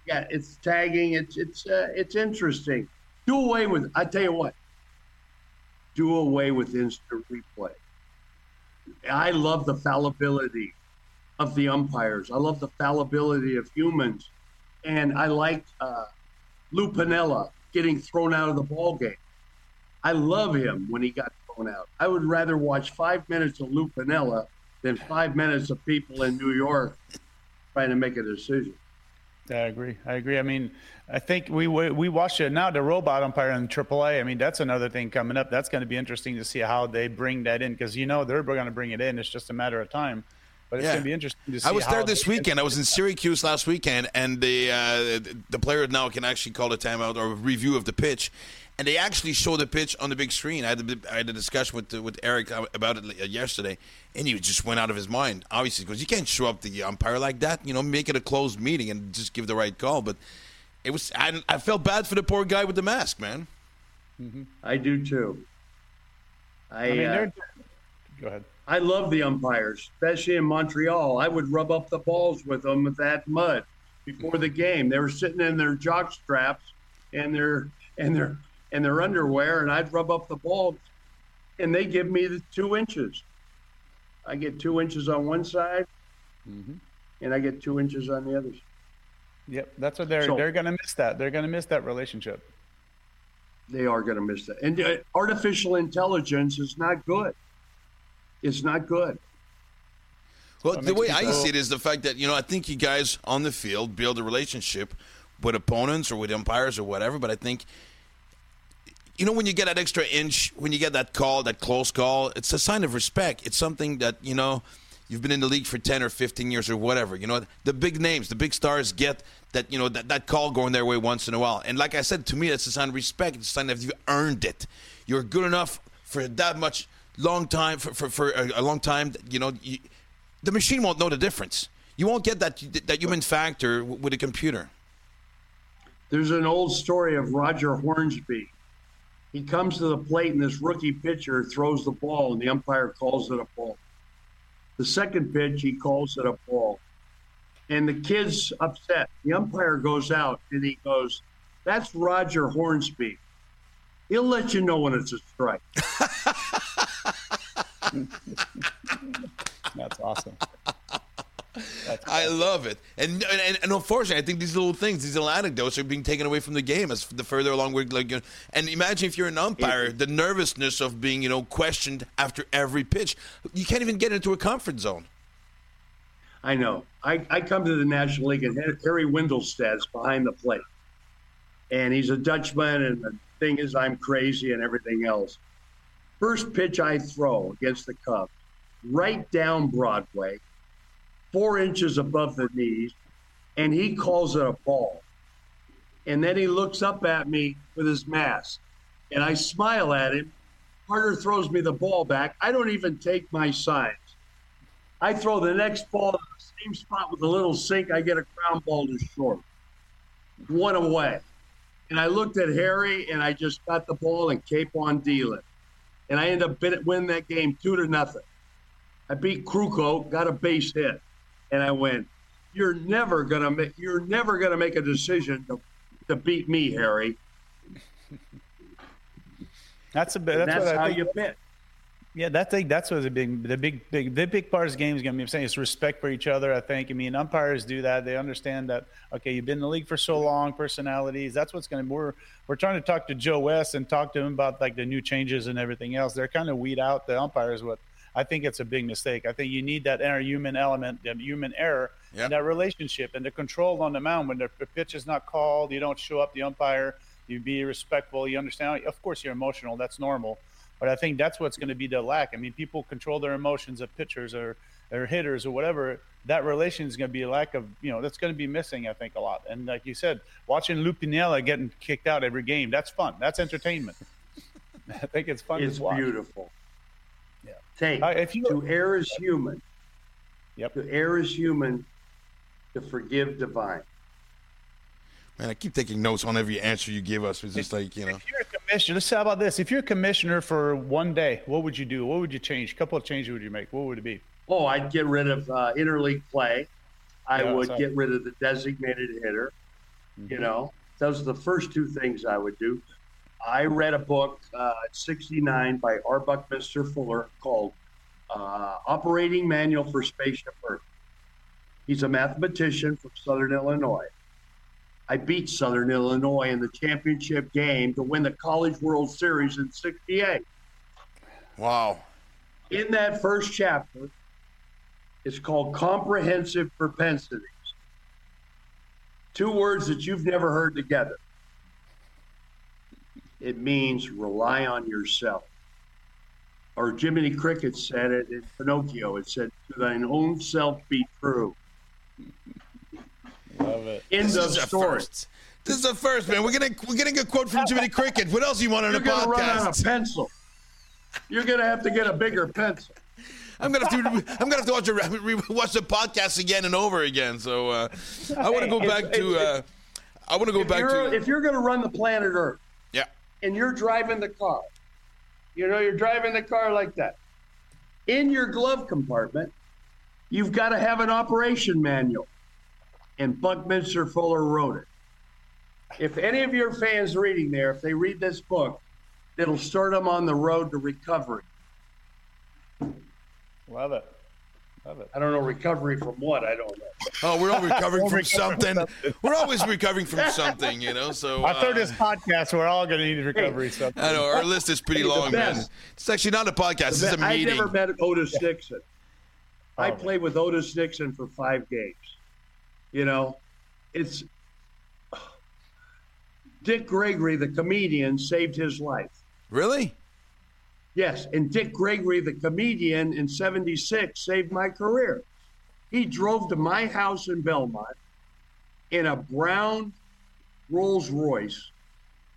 Yeah, it's tagging. It's it's uh, it's interesting. Do away with. I tell you what. Do away with instant replay. I love the fallibility of the umpires. I love the fallibility of humans, and I like uh, Lou Piniella getting thrown out of the ball game. I love him when he got thrown out. I would rather watch five minutes of Lou Piniella than five minutes of people in New York trying to make a decision. I agree. I agree. I mean, I think we we we watched it now. The robot umpire in AAA. I mean, that's another thing coming up. That's going to be interesting to see how they bring that in because you know they're going to bring it in. It's just a matter of time. But it's yeah. going to be interesting to see. I was there this weekend. I was in Syracuse last weekend, and the uh, the player now can actually call a timeout or a review of the pitch, and they actually show the pitch on the big screen. I had a, I had a discussion with with Eric about it yesterday, and he just went out of his mind. Obviously, because you can't show up the umpire like that. You know, make it a closed meeting and just give the right call. But it was I, I felt bad for the poor guy with the mask, man. Mm-hmm. I do too. I, I mean, uh, go ahead. I love the umpires, especially in Montreal. I would rub up the balls with them with that mud before the game. They were sitting in their jock straps and their and their and their underwear, and I'd rub up the balls, and they give me the two inches. I get two inches on one side, mm-hmm. and I get two inches on the other. Yep, that's what they're so, they're going to miss. That they're going to miss that relationship. They are going to miss that, and uh, artificial intelligence is not good It's not good. Well, the way I see it is the fact that, you know, I think you guys on the field build a relationship with opponents or with umpires or whatever, but I think, you know, when you get that extra inch, when you get that call, that close call, it's a sign of respect. It's something that, you know, you've been in the league for 10 or 15 years or whatever. You know, the big names, the big stars get that, you know, that, that call going their way once in a while. And like I said, to me, that's a sign of respect. It's a sign that you earned it. You're good enough for that much long time for for, for a, a, long time. You know, you, the machine won't know the difference. You won't get that that human factor with a computer. There's an old story of Roger Hornsby. He comes to the plate, and this rookie pitcher throws the ball, and the umpire calls it a ball. The second pitch, he calls it a ball. And the kid's upset. The umpire goes out and he goes, That's Roger Hornsby. He'll let you know when it's a strike. That's awesome. I love it, and, and and unfortunately, I think these little things, these little anecdotes, are being taken away from the game as the further along we're like. You know, and imagine if you're an umpire, the nervousness of being, you know, questioned after every pitch. You can't even get into a comfort zone. I know. I, I come to the National League, and Harry Wendelstedt's behind the plate, and he's a Dutchman, and the thing is, I'm crazy and everything else. First pitch I throw against the Cubs, right down Broadway, four inches above the knees, and he calls it a ball. And then he looks up at me with his mask, and I smile at him. Carter throws me the ball back. I don't even take my signs. I throw the next ball in the same spot with a little sink. I get a ground ball to short. One away. And I looked at Harry and I just got the ball and keep on dealing. And I end up winning that game two to nothing. I beat Krukow, got a base hit, and I went, "You're never gonna make. You're never gonna make a decision to, to beat me, Harry." That's a bit. That's, that's what I how think. you bet. Yeah, that thing. That's what the big, the big, big, the big part of the game is going to be. I'm saying it's respect for each other. I think. I mean, umpires do that. They understand that. Okay, you've been in the league for so long. Personalities. That's what's going to. We're we're trying to talk to Joe West and talk to him about like the new changes and everything else. They're kind of weed out the umpires. What I think it's a big mistake. I think you need that inner human element, that human error, Yep. and that relationship, and the control on the mound when the pitch is not called. You don't show up the umpire. You be respectful. You understand. Of course, you're emotional. That's normal. But I think that's what's going to be the lack. I mean, people control their emotions of pitchers or, or hitters or whatever. That relation is going to be a lack of, you know, that's going to be missing, I think, a lot. And like you said, watching Lou Piniella getting kicked out every game, that's fun. That's entertainment. I think it's fun It's to watch. beautiful. Yeah. Take Uh, if you- to err is human. Yep. To err is human. To forgive divine. Man, I keep taking notes on every answer you give us. It's just like you know. If you're a commissioner, let's say about this. If you're a commissioner for one day, what would you do? What would you change? A couple of changes would you make? What would it be? Oh, I'd get rid of uh, interleague play. I Yeah, would get rid of the designated hitter. Mm-hmm. You know, those are the first two things I would do. I read a book uh, at 69 by R. Buckminster Fuller called uh, Operating Manual for Spaceship Earth. He's a mathematician from Southern Illinois. I beat Southern Illinois in the championship game to win the College World Series in 68 Wow. in that first chapter, it's called comprehensive propensities. Two words that you've never heard together. It means rely on yourself. Or Jiminy Cricket said it in Pinocchio. It said, "To thine own self be true." Love it. End This of is a story. first. This is a first, man. We're getting we're getting a quote from Jiminy Cricket. What else do you want on You're the going to run out of podcast? pencil. You're going to have to get a bigger pencil. I'm gonna have to I'm gonna have to watch, a, re- watch the podcast again and over again. So uh, I want to go back to uh, I want to go If back you're, to if you're going to run the planet Earth, yeah. And you're driving the car. You know, you're driving the car like that. In your glove compartment, you've got to have an operation manual. And Buckminster Fuller wrote it. If any of your fans reading there, if they read this book, it'll start them on the road to recovery. Love it. Love it. I don't know recovery from what, I don't know. Oh, we're all recovering We're from recovering something. something. We're always recovering from something, you know. So I thought uh, this podcast, we're all going to need recovery stuff. I know our list is pretty Hey, long, man. It's actually not a podcast. It's a I meeting. I never met Otis Nixon. I Oh. played with Otis Nixon for five games. You know, it's Dick Gregory, the comedian, saved his life. Really? Yes, and Dick Gregory, the comedian, in '76 saved my career. He drove to my house in Belmont in a brown Rolls Royce,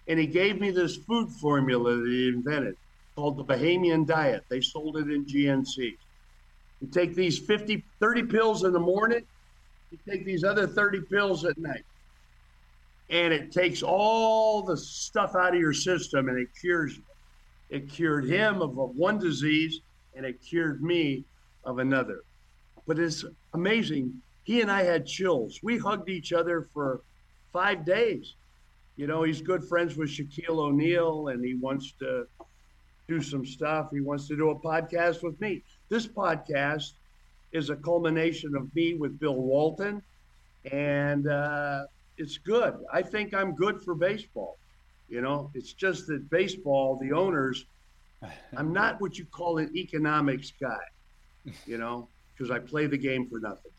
and he gave me this food formula that he invented called the Bahamian diet. They sold it in GNC. You take these 50, 30 pills in the morning, you take these other 30 pills at night. And it takes all the stuff out of your system and it cures you. It cured him of one disease and it cured me of another. But it's amazing. He and I had chills. We hugged each other for five days. You know, he's good friends with Shaquille O'Neal and he wants to do some stuff. He wants to do a podcast with me. This podcast is a culmination of me with Bill Walton, and uh, it's good. I think I'm good for baseball. You know, it's just that baseball, the owners, I'm not what you call an economics guy, you know, because I play the game for nothing.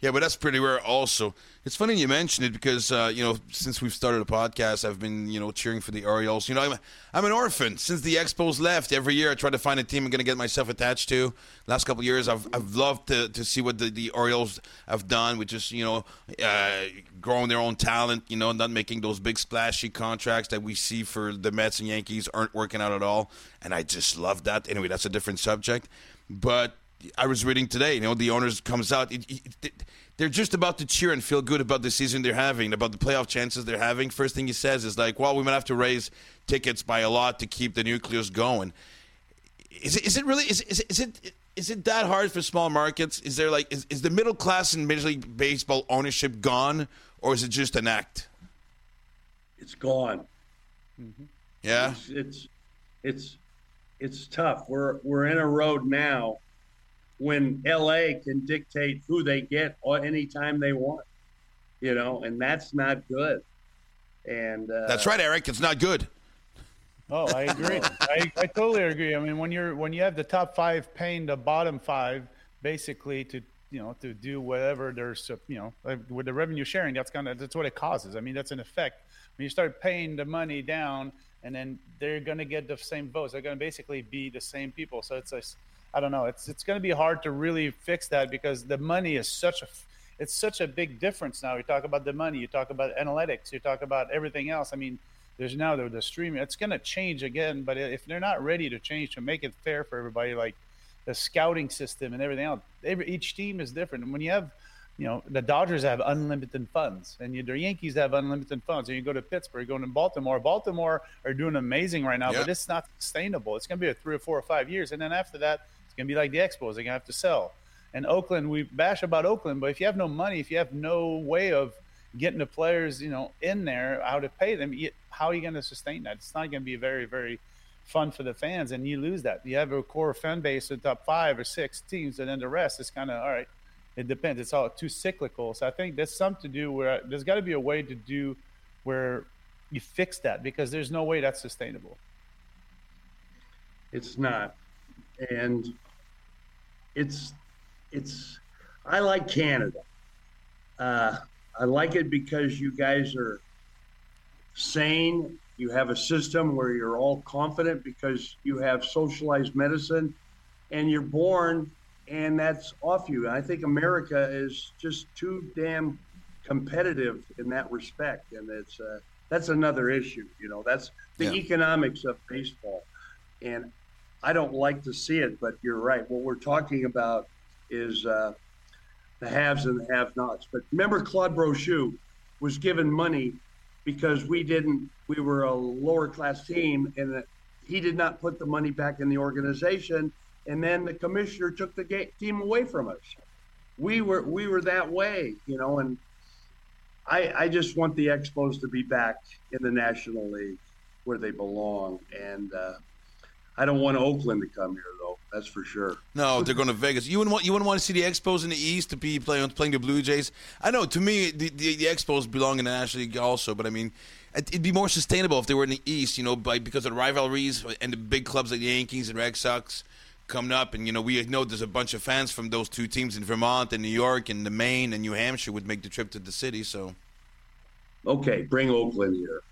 Yeah, but that's pretty rare. Also, it's funny you mention it because uh, you know since we've started a podcast, I've been you know cheering for the Orioles. You know, I'm I'm an orphan since the Expos left. Every year, I try to find a team I'm going to get myself attached to. Last couple years, I've I've loved to, to see what the, the Orioles have done, which is you know uh, growing their own talent. You know, not making those big splashy contracts that we see for the Mets and Yankees aren't working out at all. And I just love that. Anyway, that's a different subject, but I was reading today, you know, the owners comes out. It, it, it, they're just about to cheer and feel good about the season they're having, about the playoff chances they're having. First thing he says is like, "Well, we might have to raise tickets by a lot to keep the nucleus going." Is it? Is it really? Is, is, is it? Is it that hard for small markets? Is there like is, is the middle class in Major League Baseball ownership gone, or is it just an act? It's gone. Mm-hmm. Yeah, it's, it's it's it's tough. We're we're in a road now when LA can dictate who they get or anytime they want, you know, and that's not good. And uh, that's right, Eric. It's not good. Oh, I agree. I, I totally agree. I mean, when you're when you have the top five paying the bottom five, basically to you know to do whatever there's you know with the revenue sharing, that's kind of that's what it causes. I mean, that's an effect when you start paying the money down, and then they're going to get the same votes. They're going to basically be the same people. So it's a I don't know. It's it's going to be hard to really fix that because the money is such a it's such a big difference now. You talk about the money, you talk about analytics, you talk about everything else. I mean, there's now the, the streaming. It's going to change again, but if they're not ready to change to make it fair for everybody, like the scouting system and everything else, every, each team is different. And when you have you know, the Dodgers have unlimited funds, and you, the Yankees have unlimited funds. And you go to Pittsburgh, going to Baltimore. Baltimore are doing amazing right now, but it's not sustainable. It's going to be a three or four or five years, and then after that, going to be like the Expos. They're going to have to sell. And Oakland, we bash about Oakland, but if you have no money, if you have no way of getting the players, you know, in there, how to pay them, how are you going to sustain that? It's not going to be very, very fun for the fans, and you lose that. You have a core fan base of top five or six teams, and then the rest is kind of all right. It depends. It's all too cyclical. So I think there's something to do where there's got to be a way to do where you fix that because there's no way that's sustainable. It's not, and it's it's I like Canada. Uh, I like it because you guys are sane. You have a system where you're all confident because you have socialized medicine, and you're born, and that's off you. And I think America is just too damn competitive in that respect, and it's uh, that's another issue. You know, that's the yeah. economics of baseball, and I don't like to see it, but you're right. What we're talking about is uh, the haves and the have-nots. But remember, Claude Brochu was given money because we didn't. We were a lower class team, and he did not put the money back in the organization. And then the commissioner took the team away from us. We were we were that way, you know. And I I just want the Expos to be back in the National League where they belong. And uh, I don't want Oakland to come here though. That's for sure. No, they're going to Vegas. You wouldn't want you wouldn't want to see the Expos in the East to be playing playing the Blue Jays. I know. To me, the, the, the Expos belong in the National League also, but I mean, it'd be more sustainable if they were in the East. You know, by because of the rivalries and the big clubs like the Yankees and Red Sox coming up, and you know we know there's a bunch of fans from those two teams in Vermont and New York and the Maine and New Hampshire would make the trip to the city. So, okay, bring Oakland here.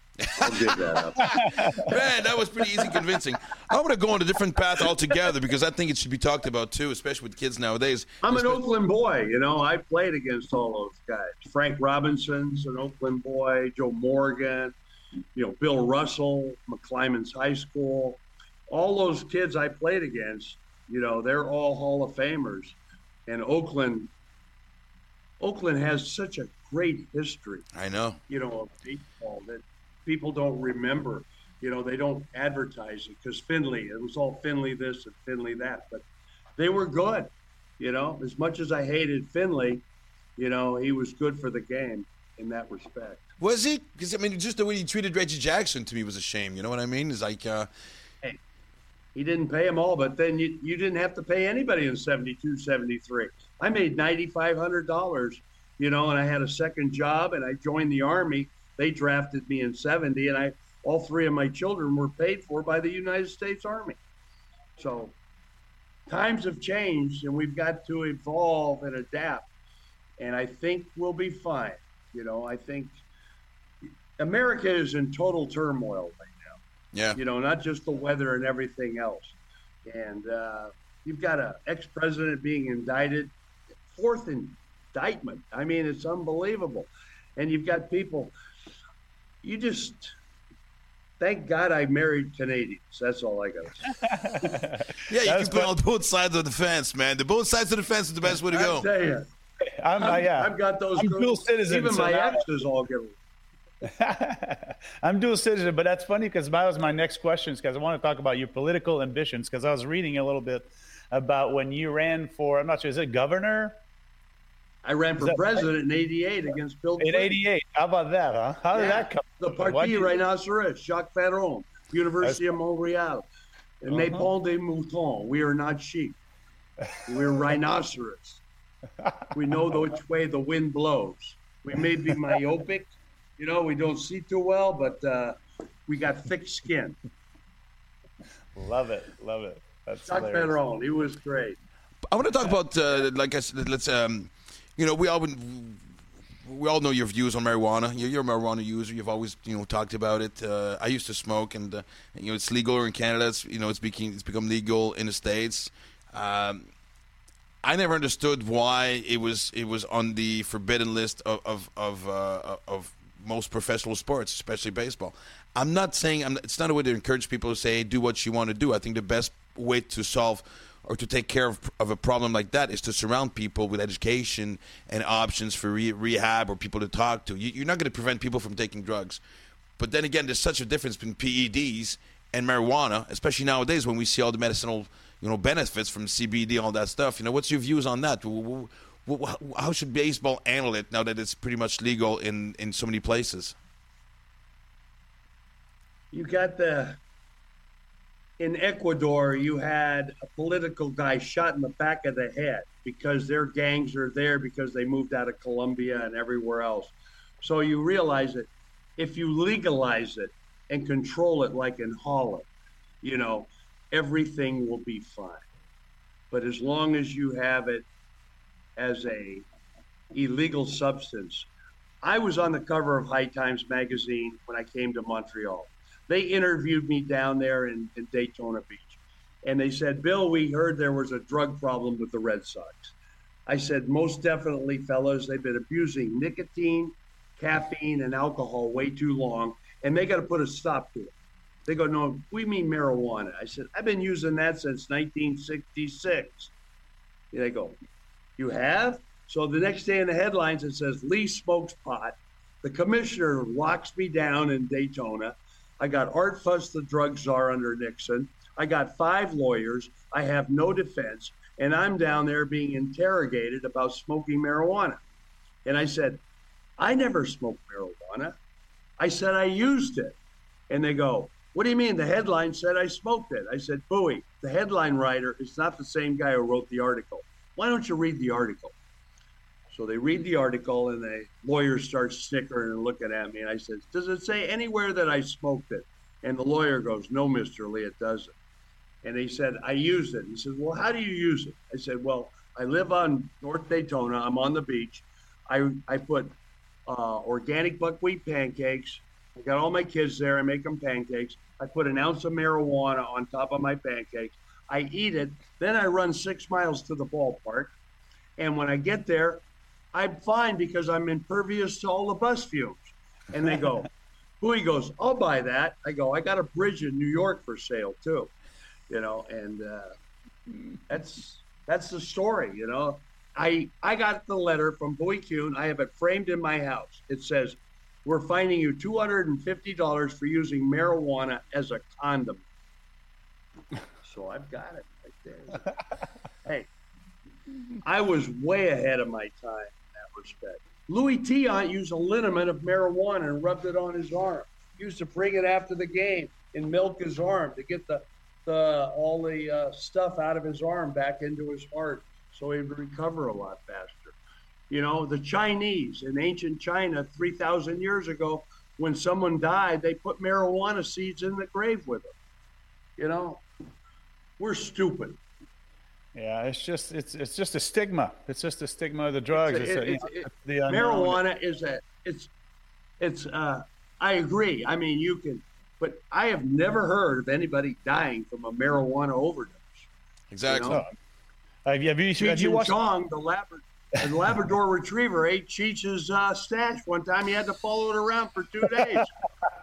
I'll give that up. Man, that was pretty easy convincing. I'm going to go on a different path altogether because I think it should be talked about too, especially with kids nowadays. I'm an Oakland boy. You know, I played against all those guys. Frank Robinson's an Oakland boy. Joe Morgan, you know, Bill Russell, McClymonds High School. All those kids I played against, you know, they're all Hall of Famers. And Oakland, Oakland has such a great history. I know. You know, of baseball that people don't remember. You know, they don't advertise it because Finley, it was all Finley this and Finley that, but they were good. You know, as much as I hated Finley, you know, he was good for the game in that respect. Was he? Because I mean, just the way he treated Reggie Jackson to me was a shame. You know what I mean? It's like, uh, hey, he didn't pay them all, but then you you didn't have to pay anybody in 72, 73. I made ninety five hundred dollars, you know, and I had a second job, and I joined the army they drafted me in 70, and I all three of my children were paid for by the United States Army. So times have changed, and we've got to evolve and adapt. and I think we'll be fine. You know, I think America is in total turmoil right now. Yeah. You know, not just the weather and everything else. And uh, you've got an ex-president being indicted, fourth indictment. I mean, it's unbelievable. And you've got people. You just thank God I married Canadians. That's all I got. Yeah, you can play what- on both sides of the fence, man. The both sides of the fence is the best way to I go. tell you, I'm, uh, yeah. I've got those. I'm girls- dual citizen, Even so my now- exes all get. I'm dual citizen, but that's funny because that was my next question because I want to talk about your political ambitions because I was reading a little bit about when you ran for I'm not sure is it governor I ran for that- president in '88 against Bill in '88. How about that, huh? How did Yeah. that come? The Why'd Parti Rhinoceros, Jacques Ferron, University of Montreal, and Uh-huh. Les Ponts des Moutons. We are not sheep. We're rhinoceros. we know the which way the wind blows. We may be myopic, you know, we don't see too well, but uh, we got thick skin. Love it, love it. That's Jacques hilarious. Ferron, he was great. I want to talk about, uh, like I said, let's, um, you know, we all we all know your views on marijuana. You're, a marijuana user. You've always, you know, talked about it. Uh, I used to smoke, and uh, you know, it's legal in Canada. It's, you know, it's become it's become legal in the states. Um, I never understood why it was it was on the forbidden list of of of, uh, of most professional sports, especially baseball. I'm not saying I'm, it's not a way to encourage people to say do what you want to do. I think the best way to solve or to take care of, of a problem like that is to surround people with education and options for re- rehab or people to talk to. You, you're not going to prevent people from taking drugs, but then again, there's such a difference between PEDs and marijuana, especially nowadays when we see all the medicinal you know benefits from CBD, and all that stuff. You know, what's your views on that? How should baseball handle it now that it's pretty much legal in in so many places? You got the in Ecuador, you had a political guy shot in the back of the head because their gangs are there because they moved out of Colombia and everywhere else. So you realize that if you legalize it and control it like in Holland, you know, everything will be fine. But as long as you have it as a illegal substance, I was on the cover of High Times magazine when I came to Montreal they interviewed me down there in, in, Daytona Beach. And they said, Bill, we heard there was a drug problem with the Red Sox. I said, most definitely, fellas, they've been abusing nicotine, caffeine, and alcohol way too long, and they got to put a stop to it. They go, no, we mean marijuana. I said, I've been using that since 1966. And they go, you have? So the next day in the headlines, it says, Lee smokes pot. The commissioner locks me down in Daytona. I got Art Fuss, the drug czar under Nixon. I got five lawyers. I have no defense. And I'm down there being interrogated about smoking marijuana. And I said, I never smoked marijuana. I said, I used it. And they go, What do you mean? The headline said I smoked it. I said, Bowie, the headline writer is not the same guy who wrote the article. Why don't you read the article? So they read the article and the lawyer starts snickering and looking at me. And I said, Does it say anywhere that I smoked it? And the lawyer goes, No, Mr. Lee, it doesn't. And he said, I used it. He said, Well, how do you use it? I said, Well, I live on North Daytona. I'm on the beach. I, I put uh, organic buckwheat pancakes. I got all my kids there. I make them pancakes. I put an ounce of marijuana on top of my pancakes. I eat it. Then I run six miles to the ballpark. And when I get there, I'm fine because I'm impervious to all the bus fumes. And they go, Bowie goes, I'll buy that. I go, I got a bridge in New York for sale too, you know, and uh, that's that's the story, you know. I I got the letter from Bowie Kuhn. I have it framed in my house. It says, "We're fining you two hundred and fifty dollars for using marijuana as a condom." So I've got it right there. hey, I was way ahead of my time respect. Luis Tiant used a liniment of marijuana and rubbed it on his arm. He used to bring it after the game and milk his arm to get the, the all the uh, stuff out of his arm back into his heart so he would recover a lot faster. You know, the Chinese in ancient China 3,000 years ago, when someone died, they put marijuana seeds in the grave with them. You know, we're stupid. Yeah, it's just it's it's just a stigma. It's just a stigma of the drugs. It's It's a- a- you it's- know, it- the marijuana is a it's it's uh i agree i mean you can but i have never heard of anybody dying from a marijuana overdose Exactly. You know? Have you have you, have Cheech you watched? Chong, the Labrador, the Labrador Retriever, ate Cheech's uh, stash one time. He had to follow it around for two days.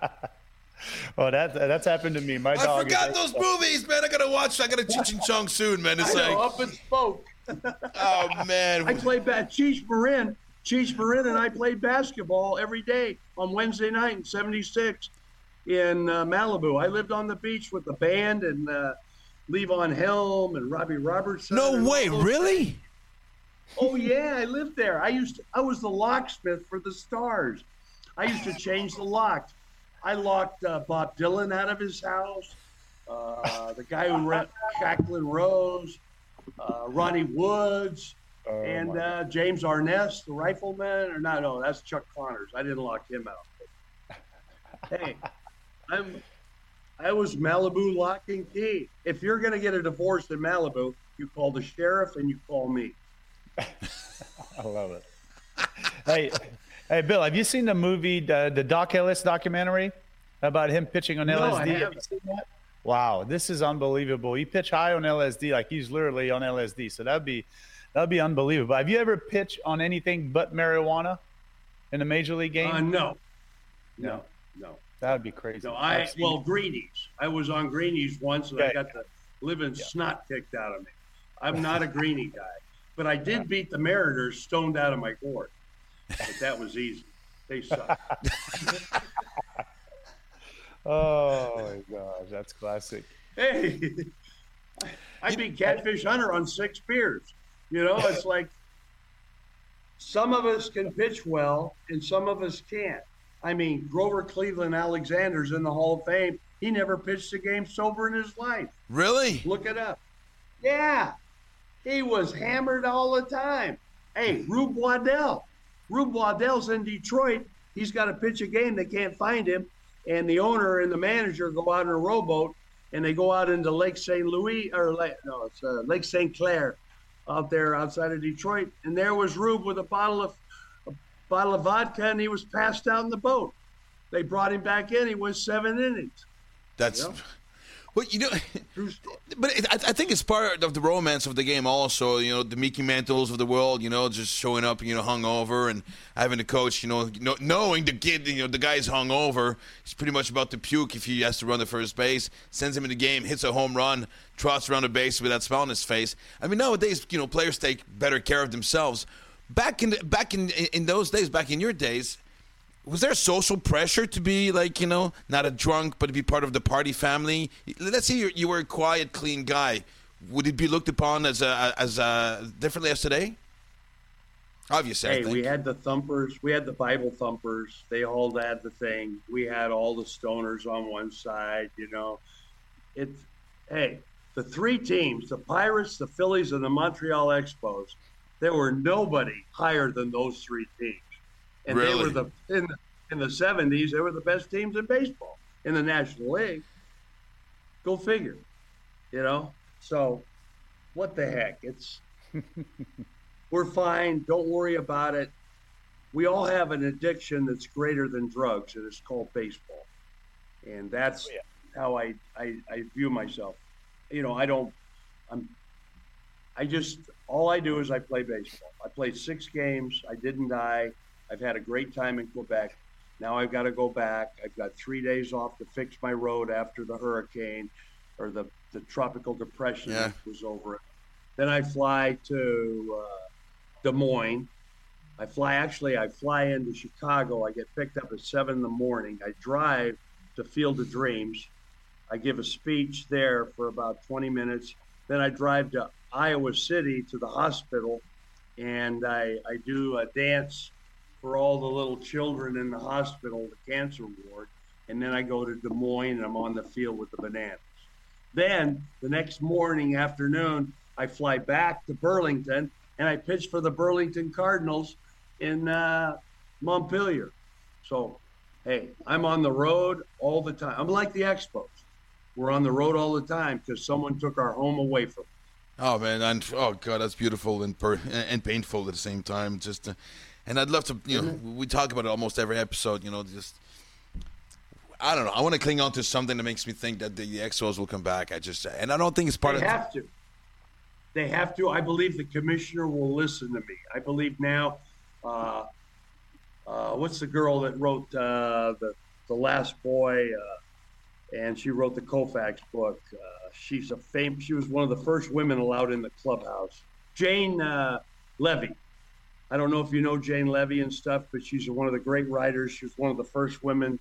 Oh, that that's happened to me. My I dog. forgot is, those movies, man. I gotta watch. I gotta Cheech and Chong soon, man. It's I know, like, up and spoke. oh man. I played bat. Cheech Marin, Cheech Marin, and I played basketball every day on Wednesday night in '76 in uh, Malibu. I lived on the beach with the band and uh, Levon Helm and Robbie Robertson. no way, those really? Oh yeah, I lived there. I used to, I was the locksmith for the Stars. I used to change the locks. I locked uh, Bob Dylan out of his house. Uh, the guy who ran Jacqueline Rose, uh, Ronnie Woods, Oh, and uh, James Arness, the rifleman. Or no, no, that's Chuck Connors. I didn't lock him out. hey, I'm. I was Malibu lock and key. If you're going to get a divorce in Malibu, you call the sheriff and you call me. I love it. hey, hey, Bill, have you seen the movie, the, the Doc Ellis documentary about him pitching on No, LSD? I Have you haven't. seen that? Wow, this is unbelievable. He pitched high on LSD, like he's literally on LSD. So that'd be that'd be unbelievable. Have you ever pitched on anything but marijuana in a major league game? Uh, no, no, no, that'd be crazy. no. I well, Greenies. I was on Greenies once, and I got the living snot kicked out of me. I'm not a Greenie guy, but I did beat the Mariners stoned out of my court. But that was easy. They suck. oh my gosh, that's classic. hey, I beat Catfish Hunter on six beers. You know, it's like some of us can pitch well and some of us can't. I mean, Grover Cleveland Alexander's in the Hall of Fame. He never pitched a game sober in his life. Really? Look it up. Yeah, he was hammered all the time. Hey, Rube Waddell. Rube Waddell's in Detroit. He's got to pitch a game. They can't find him. And the owner and the manager go out in a rowboat and they go out into Lake St. Louis, or Lake, no, it's uh, Lake St. Clair out there outside of Detroit. And there was Rube with a bottle of a bottle of vodka and he was passed out in the boat. They brought him back in. He went seven innings. That's. Well, you know, but it, I, I think it's part of the romance of the game. Also, you know, the Mickey Mantles of the world. You know, just showing up, you know, hungover, and having the coach, you know, know knowing the kid, you know, the guy's hungover. He's pretty much about to puke if he has to run the first base. Sends him in the game, hits a home run, trots around the base with that smile on his face. I mean, nowadays, you know, players take better care of themselves. Back in the, back in in those days, back in your days, was there social pressure to be like you know not a drunk but to be part of the party family let's say you you were a quiet clean guy would it be looked upon as a, as a, differently as today obviously Hey, we had the thumpers. We had the Bible thumpers. They all had the thing. We had all the stoners on one side. You know, it's hey, the three teams: the Pirates, the Phillies, and the Montreal Expos. There were nobody higher than those three teams, and they were the in the, in the '70s. They were the best teams in baseball in the National League. Go figure. You know, so what the heck? It's we're fine. Don't worry about it. We all have an addiction that's greater than drugs, and it's called baseball. And that's Oh, yeah. how I, I, I view myself. You know, I don't, I'm, I just, all I do is I play baseball. I played six games. I didn't die. I've had a great time in Quebec. Now I've got to go back. I've got three days off to fix my road after the hurricane or the, the tropical depression Yeah. that was over it. Then I fly to uh, Des Moines. I fly, actually, I fly into Chicago. I get picked up at seven in the morning. I drive to Field of Dreams. I give a speech there for about 20 minutes. Then I drive to Iowa City to the hospital and I, I do a dance for all the little children in the hospital, the cancer ward. And then I go to Des Moines and I'm on the field with the bananas. Then the next morning, afternoon, I fly back to Burlington and I pitch for the Burlington Cardinals in uh, Montpelier. So, hey, I'm on the road all the time. I'm like the Expos. We're on the road all the time because someone took our home away from us. Oh man, and oh god, that's beautiful and per, and painful at the same time. Just, uh, and I'd love to, you know, we talk about it almost every episode. You know, just I don't know. I want to cling on to something that makes me think that the, the Expos will come back. I just, and I don't think it's part they of. They have to. They have to. I believe the commissioner will listen to me. I believe now. Uh, uh, what's the girl that wrote uh, the the Last Boy? Uh, and she wrote the Koufax book. Uh, she's a fame. She was one of the first women allowed in the clubhouse. Jane uh, Leavy. I don't know if you know Jane Leavy and stuff, but she's one of the great writers. She's one of the first women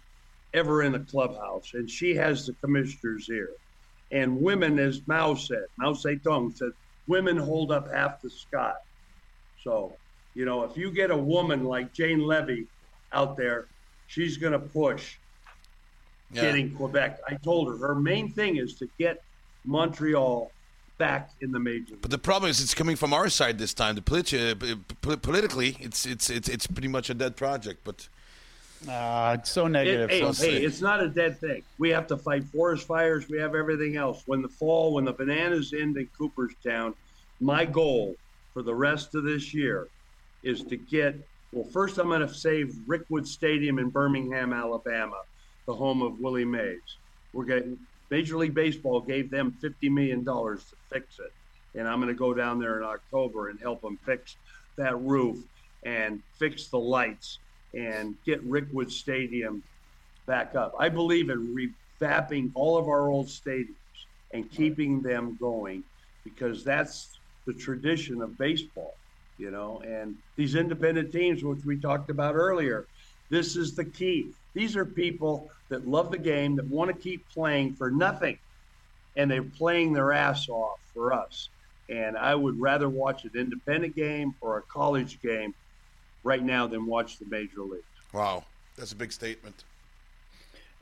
ever in the clubhouse, and she has the commissioner's ear. And women, as Mao said, Mao Zedong said, women hold up half the sky. So, you know, if you get a woman like Jane Leavy out there, she's going to push Yeah. getting Quebec. I told her her main thing is to get Montreal back in the major. But the problem is, it's coming from our side this time. The politi- uh, politically, it's it's it's it's pretty much a dead project. But Uh, it's so It, negative. hey, so hey, it's not a dead thing. We have to fight forest fires. We have everything else. When the fall, when the bananas end in Cooperstown, my goal for the rest of this year is to get. Well, first I'm going to save Rickwood Stadium in Birmingham, Alabama, the home of Willie Mays. We're getting Major League Baseball gave them fifty million dollars to fix it, and I'm going to go down there in October and help them fix that roof and fix the lights and get Rickwood Stadium back up. I believe in revamping all of our old stadiums and keeping them going because that's the tradition of baseball, you know. And these independent teams, which we talked about earlier, this is the key. These are people that love the game, that want to keep playing for nothing, and they're playing their ass off for us. And I would rather watch an independent game or a college game right now than watch the major league. wow, that's a big statement.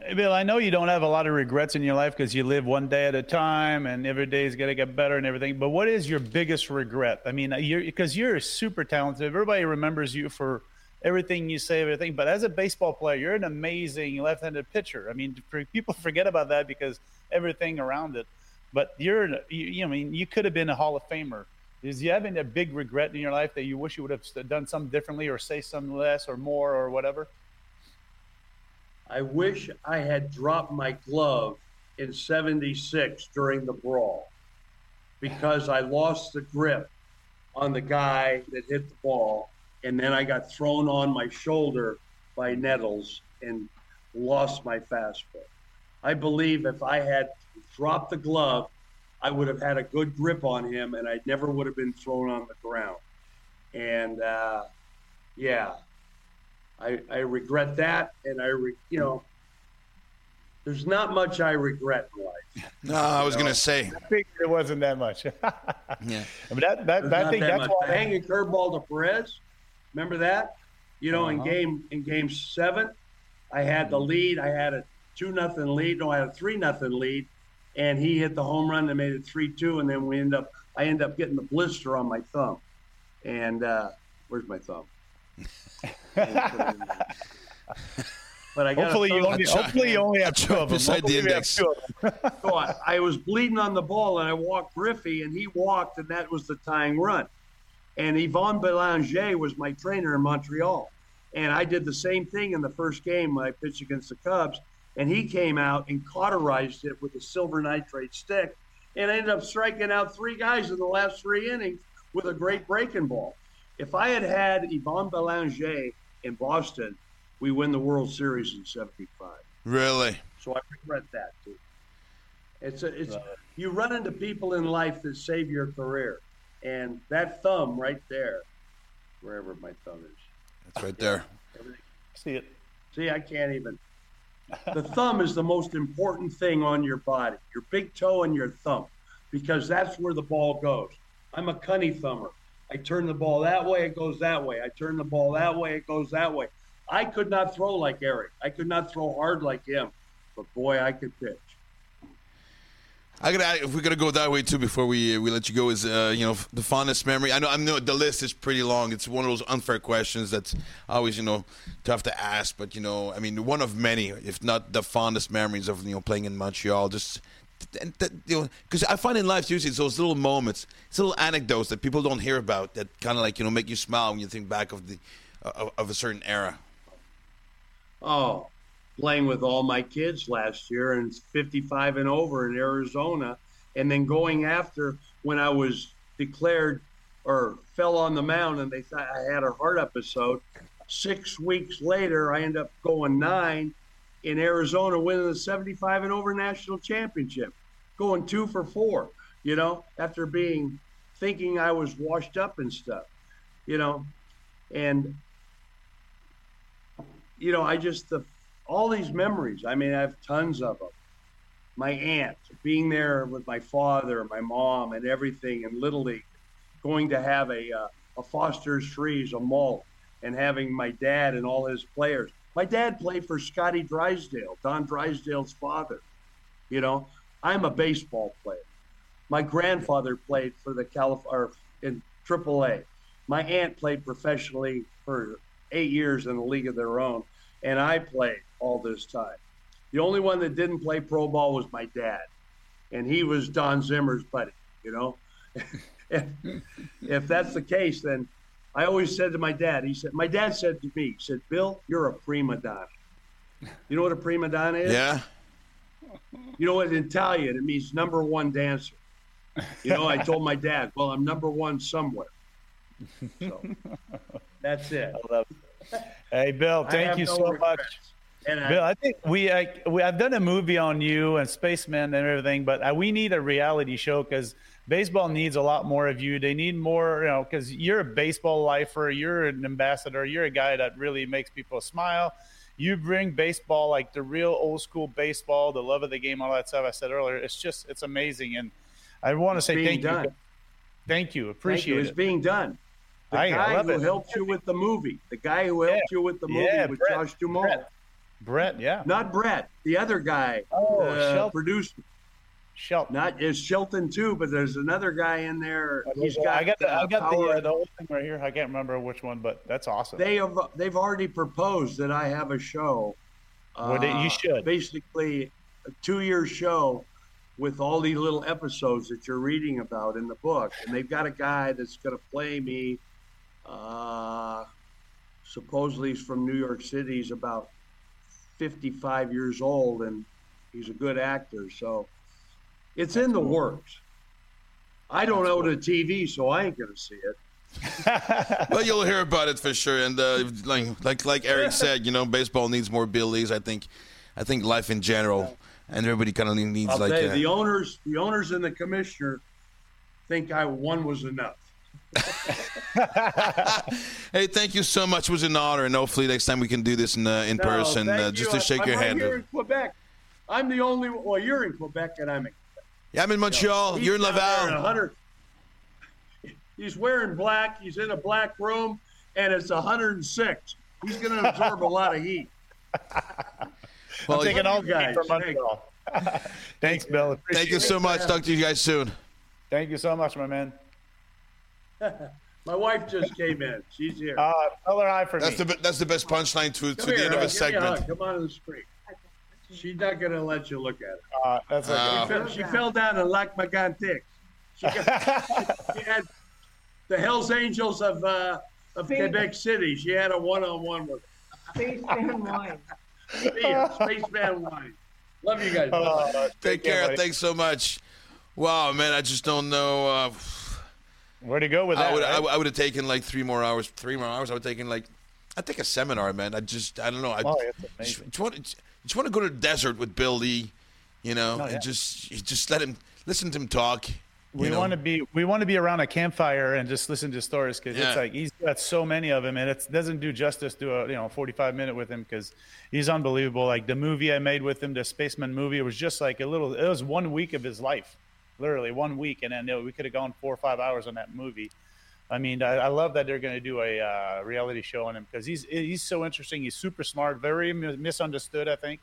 Hey, Bill, I know you don't have a lot of regrets in your life because you live one day at a time and every day is going to get better and everything. But what is your biggest regret? I mean, you're because you're super talented. Everybody remembers you for everything you say, everything. But as a baseball player, you're an amazing left-handed pitcher. I mean, people forget about that because everything around it. But you're, you, you know, I mean, you could have been a Hall of Famer. Is you having a big regret in your life that you wish you would have done something differently or say something less or more or whatever? I wish I had dropped my glove in 76 during the brawl because I lost the grip on the guy that hit the ball. And then I got thrown on my shoulder by Nettles and lost my fastball. I believe if I had dropped the glove, I would have had a good grip on him and I never would have been thrown on the ground. And uh, yeah, I, I regret that, and I, re, you know, there's not much I regret in life. No, I was gonna say, I figured it wasn't that much. yeah. But that, that, There's that I think that that's much. why The hanging curveball to Perez, remember that? You know, in Uh-huh. game in game seven, I had the lead. I had a two nothing lead. No, I had a three nothing lead, and he hit the home run that made it three two. And then we end up, I end up getting the blister on my thumb. And uh, where's my thumb? but I got hopefully you only, hopefully you only have two of them. beside the Hopefully have index. two. So I, I was bleeding on the ball, and I walked Griffey, and he walked, and that was the tying run. And Yvon Belanger was my trainer in Montreal. And I did the same thing in the first game when I pitched against the Cubs. And he came out and cauterized it with a silver nitrate stick and ended up striking out three guys in the last three innings with a great breaking ball. If I had had Yvon Belanger in Boston, we win the World Series in 75. Really? So I regret that too. It's a, it's you run into people in life that save your career, and that thumb right there, wherever my thumb is. That's right there. Everything. See it. See, I can't even. The thumb is the most important thing on your body. Your big toe and your thumb, because that's where the ball goes. I'm a cunny thumber. I turn the ball that way, it goes that way. I turn the ball that way, it goes that way. I could not throw like Eric. I could not throw hard like him, but boy, I could pitch. I gotta, if we're gonna go that way too, before we we let you go, is uh, you know the fondest memory. I know I know the list is pretty long. It's one of those unfair questions that's always you know tough to ask, but you know I mean one of many, if not the fondest memories of you know playing in Montreal. Just that, you know, because I find in life usually it's those little moments, it's little anecdotes that people don't hear about that kind of like you know make you smile when you think back of the uh, of a certain era. Oh, playing with all my kids last year and 55 and over in Arizona, and then going after when I was declared or fell on the mound and they thought I had a heart episode. Six weeks later, I end up going nine in Arizona, winning the 75 and over national championship, going two for four, you know, after being thinking I was washed up and stuff, you know, and, you know, I just, the, all these memories, I mean, I have tons of them. My aunt, being there with my father, my mom, and everything in Little League, going to have a, uh, a Foster's Freeze, a malt, and having my dad and all his players my dad played for Scotty Drysdale, Don Drysdale's father. You know, I'm a baseball player. My grandfather played for the California in AAA. My aunt played professionally for eight years in a league of their own, and I played all this time. The only one that didn't play pro ball was my dad, and he was Don Zimmer's buddy. You know, if that's the case, then I always said to my dad, he said, my dad said to me, he said, Bill, you're a prima donna. You know what a prima donna is? Yeah. You know what in Italian it means number one dancer. You know, I told my dad, well, I'm number one somewhere. So that's it. I love it. Hey, Bill, thank you no so regrets. much. And Bill, I, I think we, I, we I've done a movie on you and Spaceman and everything, but uh, we need a reality show because baseball needs a lot more of you. They need more, you know, because you're a baseball lifer, you're an ambassador, you're a guy that really makes people smile. You bring baseball like the real old school baseball, the love of the game, all that stuff. I said earlier, it's just it's amazing, and I want to say thank done. you. Thank you, appreciate thank you. it. It's being done. The I, guy who it. helped you with the movie, the guy who helped yeah. you with the movie yeah, with Brett, Josh Duhamel. Brett. Brett, yeah, not Brett, the other guy, oh, uh, produced Shelton. Not is Shelton too, but there's another guy in there. He's got. I got the, uh, I got the, uh, the whole thing right here. I can't remember which one, but that's awesome. They have they've already proposed that I have a show. Uh, well, you should basically a two year show with all these little episodes that you're reading about in the book, and they've got a guy that's going to play me. Uh, supposedly he's from New York City. He's about 55 years old, and he's a good actor. So it's in the works. I don't own a TV, so I ain't going to see it. well, you'll hear about it for sure. And uh, like, like like Eric said, you know, baseball needs more Billies. I think, I think life in general, and everybody kind of needs I'll like you, the owners, the owners and the commissioner think I one was enough. hey, thank you so much. It was an honor, and hopefully next time we can do this in uh, in no, person, uh, just to shake I'm your right hand. Here in Quebec, I'm the only. One well, you're in Quebec, and I'm in yeah, I'm in Montreal. You're in Laval. He's wearing black. He's in a black room, and it's 106. He's going to absorb a lot of heat. well, I'm taking all guys from Montreal. Thanks, Bill. Appreciate Thank you so much. Talk to you guys soon. Thank you so much, my man. my wife just came in. She's here. Uh, tell her hi for that's me. The, that's the best punchline to, to the end of a segment. Come on to the screen. She's not going to let you look at it. Uh, that's okay. Uh, she, fell, she, fell, down in Lac Megantic. She, she, she, had the Hells Angels of uh, of Space, Quebec City. She had a one-on-one with Spaceman Wine. Spaceman Wine. Love you guys. Uh, take, care. care Thanks so much. Wow, man, I just don't know. Uh, Where to go with that? I eh? would, right? I, I would have taken like three more hours. Three more hours. I would have taken like, I take a seminar, man. I just, I don't know. I, oh, amazing just want to go to the desert with Bill Lee, you know, oh, yeah. and just just let him listen to him talk. We want to be we want to be around a campfire and just listen to stories because yeah. it's like he's got so many of them and it doesn't do justice to a you know 45 minute with him because he's unbelievable. Like the movie I made with him, the Spaceman movie, it was just like a little. It was one week of his life, literally one week, and then we could have gone four or five hours on that movie. I mean, I, I love that they're going to do a uh, reality show on him because he's he's so interesting. He's super smart, very misunderstood. I think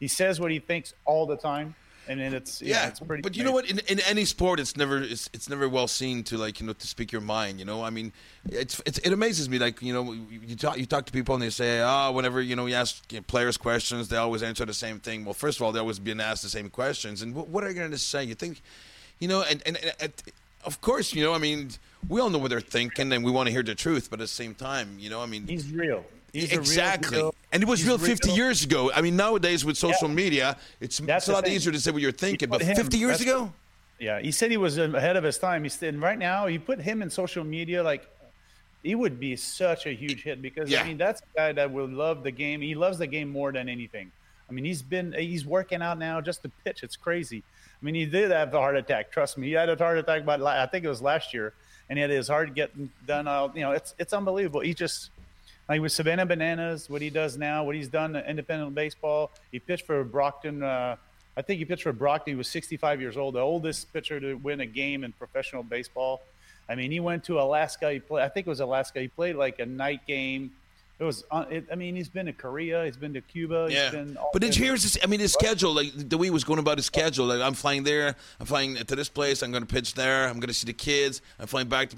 he says what he thinks all the time. and then it's yeah, Yeah, it's pretty. but you know what? In, in any sport, it's never it's, it's never well seen to like you know to speak your mind. You know, I mean, it's, it's it amazes me. Like you know, you talk you talk to people and they say, oh, whenever you know you ask you know, players questions, they always answer the same thing. Well, first of all, they always being asked the same questions, and what, what are you going to say? You think, you know, and, and, and, of course, you know, I mean, we all know what they're thinking, and we want to hear the truth, but at the same time, you know, I mean, he's real. He's real exactly. deal. and it was He's real 50 real. years ago. I mean, nowadays with social Yeah. media, it's, it's a lot thing. easier to say what you're thinking. But him- 50 years ago, Yeah, he said he was ahead of his time. He said, and right now, you put him in social media, like he would be such a huge hit because Yeah. I mean that's a guy that will love the game. He loves the game more than anything. I mean, he's been he's working out now just to pitch. It's crazy. I mean, he did have a heart attack. Trust me, he had a heart attack about I think it was last year, and he had his heart getting done. All you know, it's it's unbelievable. He just like with Savannah Bananas, what he does now, what he's done in independent baseball. He pitched for Brockton. Uh, I think he pitched for Brockton. He was 65 years old, the oldest pitcher to win a game in professional baseball. I mean, he went to Alaska. He played. I think it was Alaska. He played like a night game. It was. uh, It, I mean, he's been to Korea. He's been to Cuba. yeah. He's been all But did you hear his? I mean, his schedule, like the way he was going about his schedule. Like, I'm flying there. I'm flying to this place. I'm going to pitch there. I'm going to see the kids. I'm flying back to.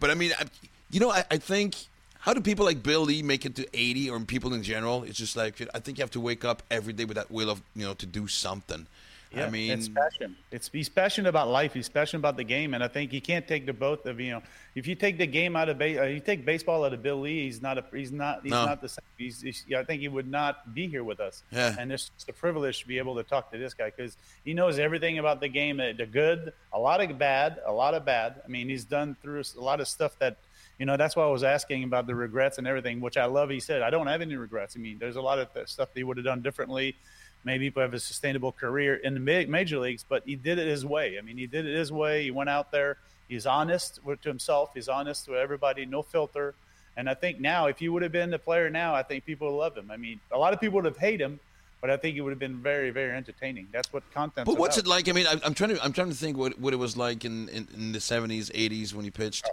But I mean, I, you know, I, I think. How do people like Bill Lee make it to 80, or people in general? It's just like I think you have to wake up every day with that will of you know to do something. Yeah, I mean, it's passion. It's he's passionate about life. He's passionate about the game, and I think you can't take the both of you know. If you take the game out of ba- uh, you take baseball out of Bill Lee, he's not a he's not he's No. not the same. He's, he's yeah, I think he would not be here with us. Yeah. And it's just a privilege to be able to talk to this guy because he knows everything about the game. uh, The good, a lot of bad, a lot of bad. I mean, he's done through a lot of stuff that. You know, that's why I was asking about the regrets and everything, which I love. He said, I don't have any regrets. I mean, there's a lot of stuff that he would have done differently maybe he have a sustainable career in the major leagues, but he did it his way. I mean, he did it his way. He went out there. He's honest with to himself. He's honest with everybody. No filter. And I think now, if he would have been the player now, I think people would love him. I mean, a lot of people would have hated him, but I think it would have been very, very entertaining. That's what content. But what's it like? I mean, I, I'm trying to I'm trying to think what, what it was like in, in, in the 70s, 80s when you pitched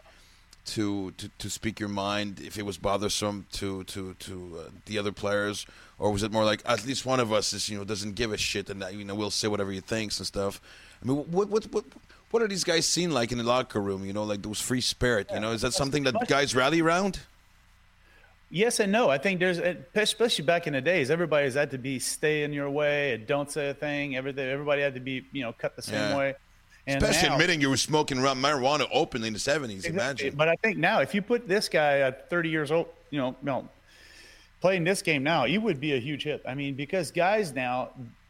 to, to to speak your mind. If it was bothersome to to to uh, the other players, or was it more like at least one of us is you know doesn't give a shit and that, you know we'll say whatever he thinks and stuff. I mean, what what what what are these guys seen like in the locker room? You know, like those free spirit. You know, is that something that guys rally around? Yes and no. I think there's, especially back in the days, everybody's had to be stay in your way, and don't say a thing. Everything, everybody had to be, you know, cut the same Yeah. way. And Especially now- admitting you were smoking marijuana openly in the 70s. Exactly. Imagine. But I think now, if you put this guy at 30 years old, you know, no, playing this game now, he would be a huge hit. I mean, because guys now,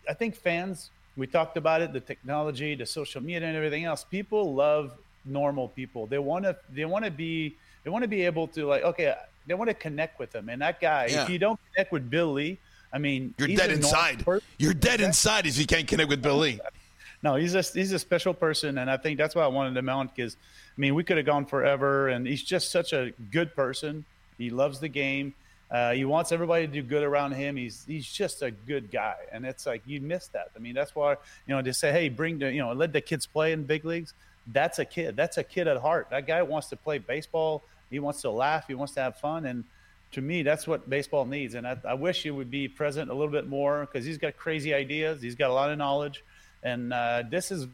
I think fans, we talked about it, the technology, the social media, and everything else. People love normal people. They want to, they want to be, they want to be able to like, okay, they want to connect with them. And that guy, Yeah. if you don't connect with billy lee i mean, You're dead inside. per- You're dead inside if you can't connect with Billy. Lee. no, he's a he's a special person, and I think that's why I wanted him on because, I mean, we could have gone forever, and he's just such a good person. He loves the game. Uh, he wants everybody to do good around him. He's he's just a good guy, and it's like you miss that. I mean, that's why you know to say, hey, bring the you know let the kids play in big leagues. That's a kid. That's a kid at heart. That guy wants to play baseball. He wants to laugh. He wants to have fun, and to me, that's what baseball needs. And I, I wish he would be present a little bit more because he's got crazy ideas. He's got a lot of knowledge, and uh, this is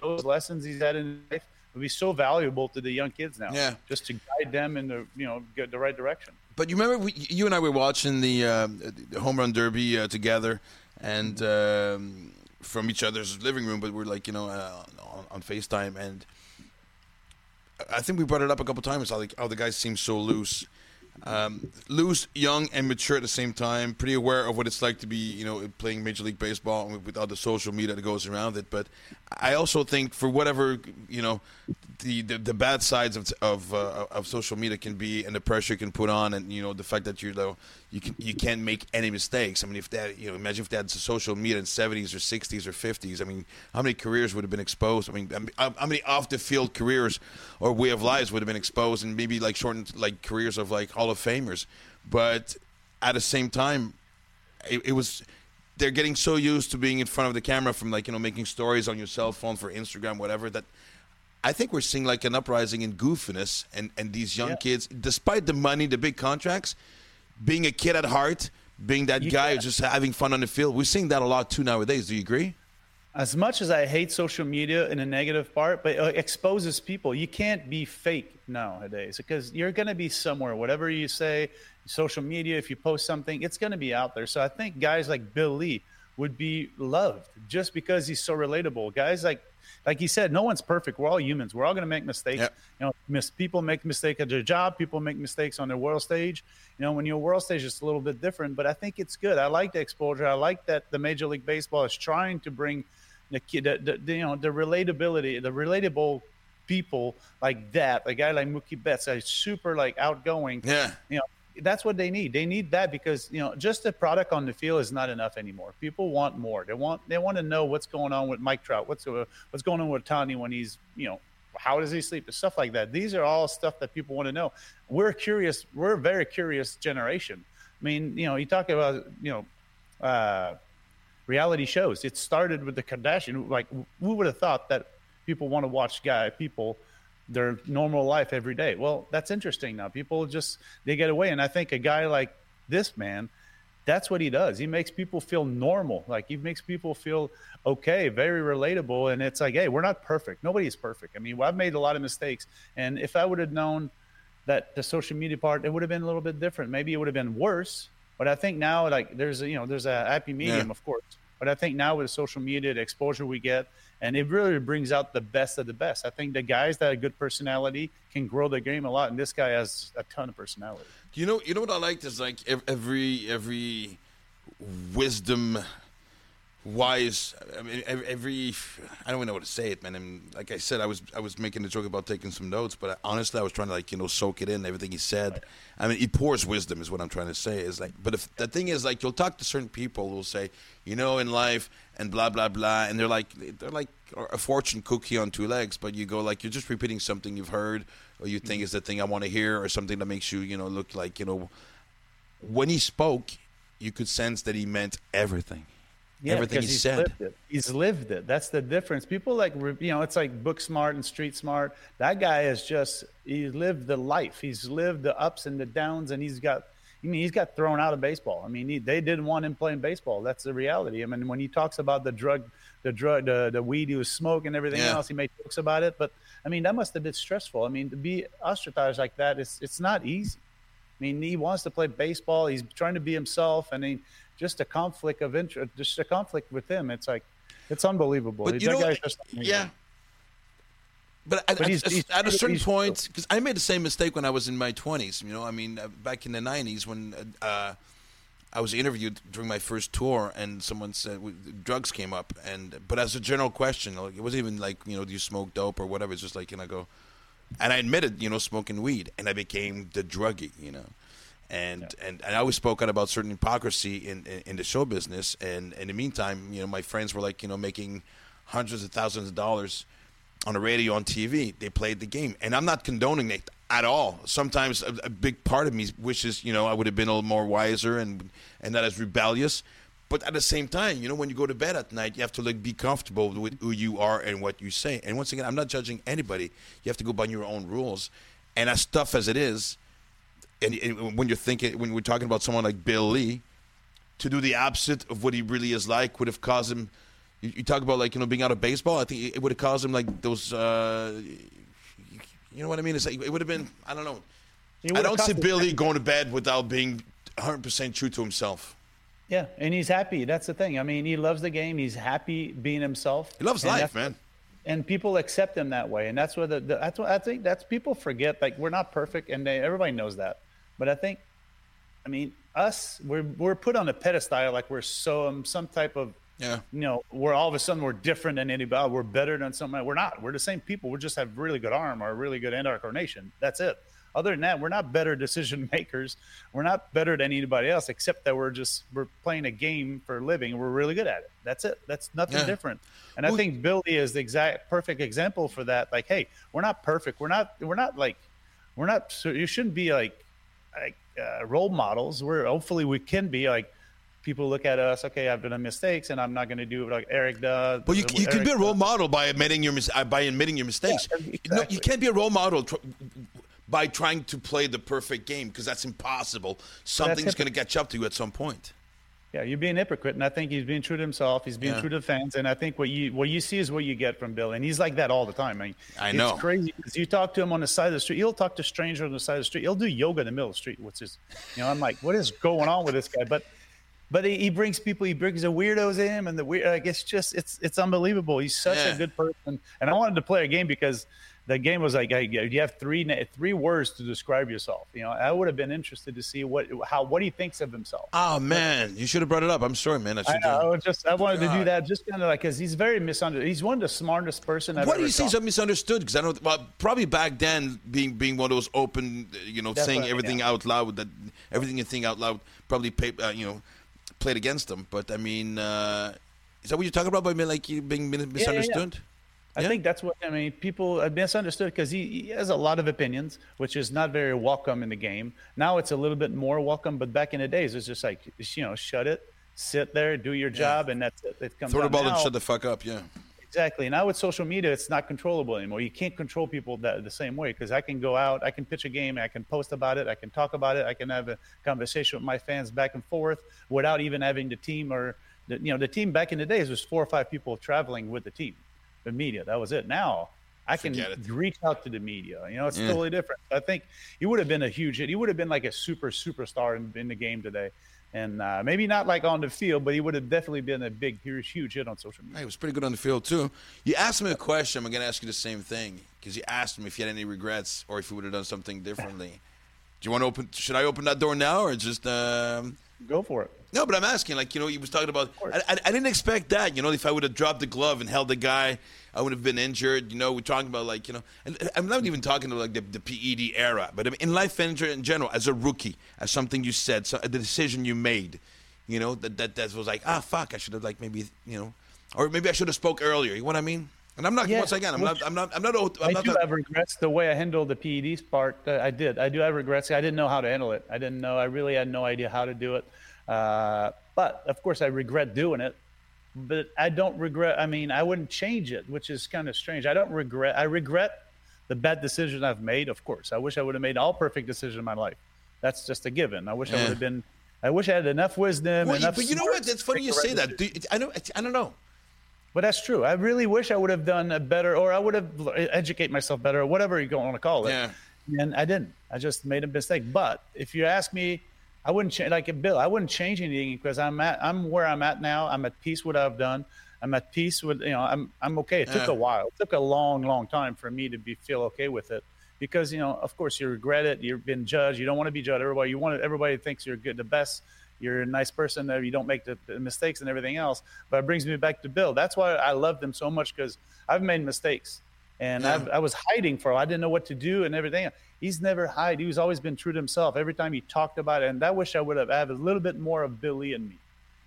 those lessons he's had in life would be so valuable to the young kids now. Yeah. just to guide them in the you know get the right direction. But you remember, we, you and I were watching the, uh, the home run derby uh, together, and um, from each other's living room. But we're like, you know, uh, on, on Facetime, and I think we brought it up a couple times. How, like, how the guys seem so loose, um, loose, young, and mature at the same time. Pretty aware of what it's like to be, you know, playing Major League Baseball with, with all the social media that goes around it. But I also think, for whatever you know, the the, the bad sides of of, uh, of social media can be, and the pressure can put on, and you know, the fact that you're you can you can't make any mistakes. I mean, if that you know, imagine if they had social media in 70s or 60s or 50s. I mean, how many careers would have been exposed? I mean, how how many off the field careers or way of lives would have been exposed, and maybe like shortened like careers of like Hall of Famers. But at the same time, it, it was they're getting so used to being in front of the camera from like you know making stories on your cell phone for Instagram, whatever that. I think we're seeing like an uprising in goofiness and, and these young Yeah. kids, despite the money, the big contracts, being a kid at heart, being that guy who's just having fun on the field. We're seeing that a lot too nowadays. Do you agree? as much as I hate social media in a negative part, but it exposes people. You can't be fake nowadays because you're going to be somewhere. Whatever you say, social media, if you post something, it's going to be out there. So I think guys like Bill Lee would be loved just because he's so relatable. Guys like like he said, no one's perfect. We're all humans. We're all going to make mistakes. Yep. You know, miss people make mistakes at their job. People make mistakes on their world stage. You know, when you're world stage, it's a little bit different. But I think it's good. I like the exposure. I like that the Major League Baseball is trying to bring the, the, the you know the relatability, the relatable people like that. A guy like Mookie Betts, a super like outgoing. Yeah. You know, that's what they need. They need that because you know just the product on the field is not enough anymore. People want more. They want they want to know what's going on with Mike Trout. What's uh, what's going on with Tony when he's you know how does he sleep? and Stuff like that. These are all stuff that people want to know. We're curious. We're a very curious generation. I mean, you know, you talk about you know uh, reality shows. It started with the Kardashian. Like, who would have thought that people want to watch guy people their normal life every day? Well, that's interesting now. People just they get away, and I think a guy like this man, that's what he does. He makes people feel normal. Like he makes people feel okay, very relatable. And it's like, hey, we're not perfect. Nobody's perfect. I mean, I've made a lot of mistakes, and if I would have known that the social media part, it would have been a little bit different. Maybe it would have been worse. But I think now, like, there's a you know, there's a happy medium, Yeah. of course. But I think now with social media, the exposure we get, and it really brings out the best of the best. I think the guys that have good personality can grow the game a lot, and this guy has a ton of personality. You know, you know what I liked is like every every wisdom wise. I mean, ev- every I don't even know what to say it, man. And like I said, I was I was making a joke about taking some notes, but I, honestly, I was trying to like you know soak it in everything he said. I mean, he pours wisdom, is what I'm trying to say. Is like, but if the thing is like you'll talk to certain people who'll say, you know, in life and blah blah blah, and they're like they're like a fortune cookie on two legs, but you go like you're just repeating something you've heard or you think mm-hmm. is the thing I want to hear or something that makes you you know look like you know when he spoke, you could sense that he meant everything. Everything he he's said. Lived. He's lived it. That's the difference. People like you know, it's like book smart and street smart. That guy is just he lived the life. He's lived the ups and the downs, and he's got. I mean, he's got thrown out of baseball. I mean, he, they didn't want him playing baseball. That's the reality. I mean, when he talks about the drug, the drug, the, the weed he was smoking, and everything Yeah. else, he made jokes about it. But I mean, that must have been stressful. I mean, to be ostracized like that, it's it's not easy. I mean, he wants to play baseball. He's trying to be himself. I mean, just a conflict of interest, just a conflict with him. It's like, it's unbelievable. But you That know, guy's just yeah. But, at, But at- he's- at a certain point, because I made the same mistake when I was in my twenties. You know, I mean, uh, back in the nineties when uh, I was interviewed during my first tour, and someone said drugs came up, and but as a general question, like, it wasn't even like you know, do you smoke dope or whatever. It's just like, and I go, and I admitted, you know, smoking weed, and I became the druggie, you know. And, and and I always spoke out about certain hypocrisy in, in, in the show business. And in the meantime, you know, my friends were like, you know, making hundreds of thousands of dollars on the radio, on TV. They played the game, and I'm not condoning it at all. Sometimes a, a big part of me wishes, you know, I would have been a little more wiser and and not as rebellious. But at the same time, you know, when you go to bed at night, you have to like be comfortable with who you are and what you say. And once again, I'm not judging anybody. You have to go by your own rules. And as tough as it is, and, and when you're thinking, when we're talking about someone like Bill Lee, to do the opposite of what he really is like would have caused him. You, you talk about like you know being out of baseball. I think it would have caused him like those. Uh, you know what I mean? It's like, it would have been. I don't know. I don't see Billy going to bed without being 100 percent true to himself. Yeah, and he's happy. That's the thing. I mean, he loves the game. He's happy being himself. He loves life, man. And people accept him that way, and that's what the, the that's what I think. That's people forget. Like we're not perfect, and they, everybody knows that. But I think, I mean, us we're we're put on a pedestal like we're so um, some type of Yeah. you know, we're all of a sudden we're different than anybody. We're better than somebody. We're not. We're the same people. We just have really good arm or really good end-eye coordination. That's it. Other than that, we're not better decision makers. We're not better than anybody else, except that we're just we're playing a game for a living. We're really good at it. That's it. That's nothing Yeah. different. And I think Billy is the exact perfect example for that. Like, hey, we're not perfect. We're not. We're not like. We're not. So you shouldn't be like, like uh, role models. We're hopefully we can be like. People look at us. Okay, I've done mistakes, and I'm not going to do it like Eric does. But you, you can be a role model by admitting your uh, by admitting your mistakes. Yeah, No, you can't be a role model by trying to play the perfect game because that's impossible. Something's going to catch up to you at some point. Yeah, you're being hypocrite, and I think he's being true to himself. He's being Yeah. true to the fans, and I think what you what you see is what you get from Bill, and he's like that all the time. I, mean, I it's know. crazy because you talk to him on the side of the street. He'll talk to strangers on the side of the street. He'll do yoga in the middle of the street, which is, you know, I'm like, what is going on with this guy? But but he, he brings people, he brings the weirdos in, and the weird. Like it's just it's it's unbelievable. He's such Yeah. a good person, and I wanted to play a game because. The game was like hey, you have three three words to describe yourself. You know, I would have been interested to see what how what he thinks of himself. Oh man, you should have brought it up. I'm sorry, man. I I, know, I was just I wanted to do that just kind of like because he's very misunderstood. He's one of the smartest person I've What do you say talked so misunderstood? Because I don't. Well, probably back then, being being one of those open, you know, saying everything yeah. out loud, that everything you think out loud, probably pay, uh, you know, played against him. But I mean, uh, is that what you're talking about by being like you being min- yeah. misunderstood? I Yeah? think that's what I mean. People are misunderstood because he, he has a lot of opinions, which is not very welcome in the game. Now it's a little bit more welcome, but back in the days, it's just like you know, shut it, sit there, do your job, and that's it. It comes Throw the ball now, and shut the fuck up. Yeah. Exactly. Now with social media, it's not controllable anymore. You can't control people that the same way because I can go out, I can pitch a game, I can post about it, I can talk about it, I can have a conversation with my fans back and forth without even having the team or the, you know the team back in the days was four or five people traveling with the team, the media. That was it. Now I can reach out to the media. You know, it's Yeah. totally different. I think he would have been a huge hit. He would have been like a super superstar in, in the game today. And uh, maybe not like on the field, but he would have definitely been a big, huge, huge hit on social media. Hey, it was pretty good on the field too. You asked me a question. I'm going to ask you the same thing because you asked me if you had any regrets or if you would have done something differently. Do you want to open? Should I open that door now or just? Um, Go for it. No, but I'm asking. Like you know, he was talking about. I, I, I didn't expect that. You know, if I would have dropped the glove and held the guy, I would have been injured. You know, we're talking about like you know, and I'm not even talking about like the, the PED era, but I mean, in life in, in general, as a rookie, as something you said, so, the decision you made, you know, that that that was like ah fuck, I should have like maybe you know, or maybe I should have spoke earlier. You know what I mean? And I'm not Yeah, once again, I'm not, I'm not, I'm not, I'm not, I not do have regrets the way I handled the PEDs part. Uh, I did. I do have regrets. I didn't know how to handle it. I didn't know. I really had no idea how to do it. Uh, but of course, I regret doing it. But I don't regret. I mean, I wouldn't change it, which is kind of strange. I don't regret. I regret the bad decision I've made. Of course, I wish I would have made all perfect decisions in my life. That's just a given. I wish I would have been. I wish I had enough wisdom. Well, enough but you know what? It's funny you say that. Do, I don't, I don't know. But that's true. I really wish I would have done a better, or I would have educate myself better, or whatever you want to call it. Yeah. And I didn't. I just made a mistake. But if you ask me, I wouldn't change. Like Bill, I wouldn't change anything because I'm at. I'm where I'm at now. I'm at peace with what I've done. I'm at peace with you know. I'm I'm okay. It took a while. It took a long, long time for me to be feel okay with it. Because you know, of course, you regret it. You've been judged. You don't want to be judged. Everybody, you want to, everybody thinks you're good, the best. You're a nice person. You don't make the, the mistakes and everything else. But it brings me back to Bill. That's why I loved him so much because I've made mistakes, and Yeah. I've, I was hiding for. I didn't know what to do and everything. He's never hide. He's always been true to himself. Every time he talked about it, and I wish I would have had a little bit more of Billy in me,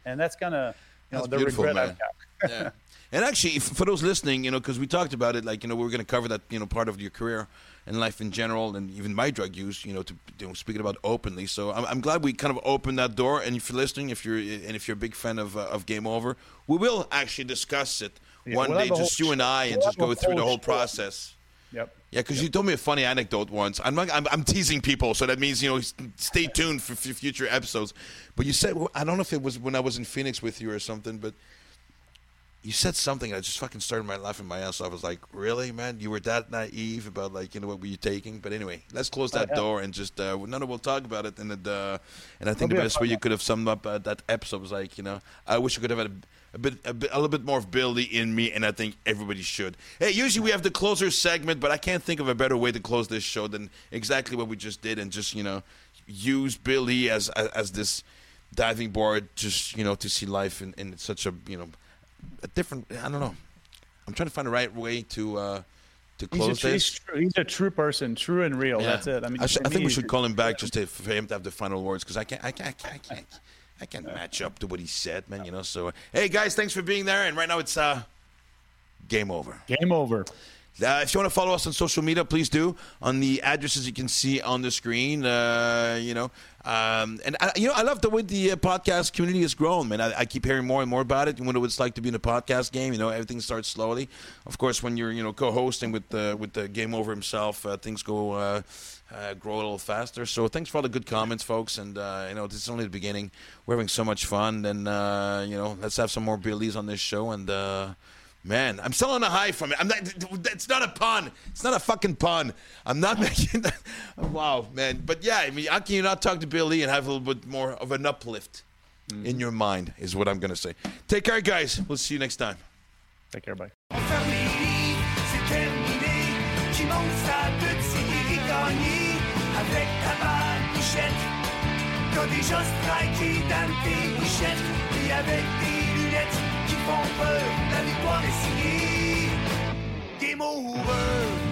and that's kind of you know the regret man. I've got. yeah. And actually, if, for those listening, you know, because we talked about it, like you know, we were going to cover that, you know, part of your career and life in general, and even my drug use, you know, to you know, speaking about openly. So I'm, I'm glad we kind of opened that door. And if you're listening, if you're and if you're a big fan of uh, of Game Over, we will actually discuss it Yeah, one we'll day, just whole you and I, and we'll just go through the whole process. Yep. Yeah, because you told me a funny anecdote once. I'm not, I'm, I'm teasing people, so that means you know, stay tuned for, f future episodes. But you said I don't know if it was when I was in Phoenix with you or something, but you said something. I just fucking started my laughing my ass off. I was like, really, man? You were that naive about like you know what were you taking? But anyway, let's close that Oh, yeah. door and just uh, no, no, we'll talk about it. And it, uh, and I think It'll the be best way you could have summed up uh, that episode was like, you know, I wish you could have had a, a bit, a bit, a little bit more of Billy in me, and I think everybody should. Hey, usually we have the closer segment, but I can't think of a better way to close this show than exactly what we just did, and just you know, use Billy as as, as this diving board, just you know, to see life in, in such a you know, a different. I don't know. I'm trying to find the right way to uh to He's a, close he's, this. true, he's a true person, true and real. Yeah. That's it. I mean, I, sh- I think we should call him back just to, for him to have the final words because I can't, I can't, I can't, I can't, I can't match up to what he said, man. You know. So, uh, hey guys, thanks for being there. And right now it's uh, game over. Game over. Uh, if you want to follow us on social media, please do on the addresses you can see on the screen. Uh, you know, um, and I, you know, I love the way the uh, podcast community has grown, man. I, I, keep hearing more and more about it. You know what it's like to be in a podcast game. You know, everything starts slowly. Of course, when you're you know co-hosting with the with the game over himself, uh, things go uh, uh, grow a little faster. So thanks for all the good comments, folks. And uh, you know, this is only the beginning. We're having so much fun, and you know, let's have some more Billies on this show and. Man, I'm still on a high from it. I'm not. It's not a pun. It's not a fucking pun. I'm not making that. Wow, man. But yeah, I mean, how can you not talk to Billy and have a little bit more of an uplift mm. in your mind? Is what I'm gonna say. Take care, guys. We'll see you next time. Take care, bye. des choses qui dans tes couchettes, puis avec des lunettes qui font peur, la victoire est signée. Game over.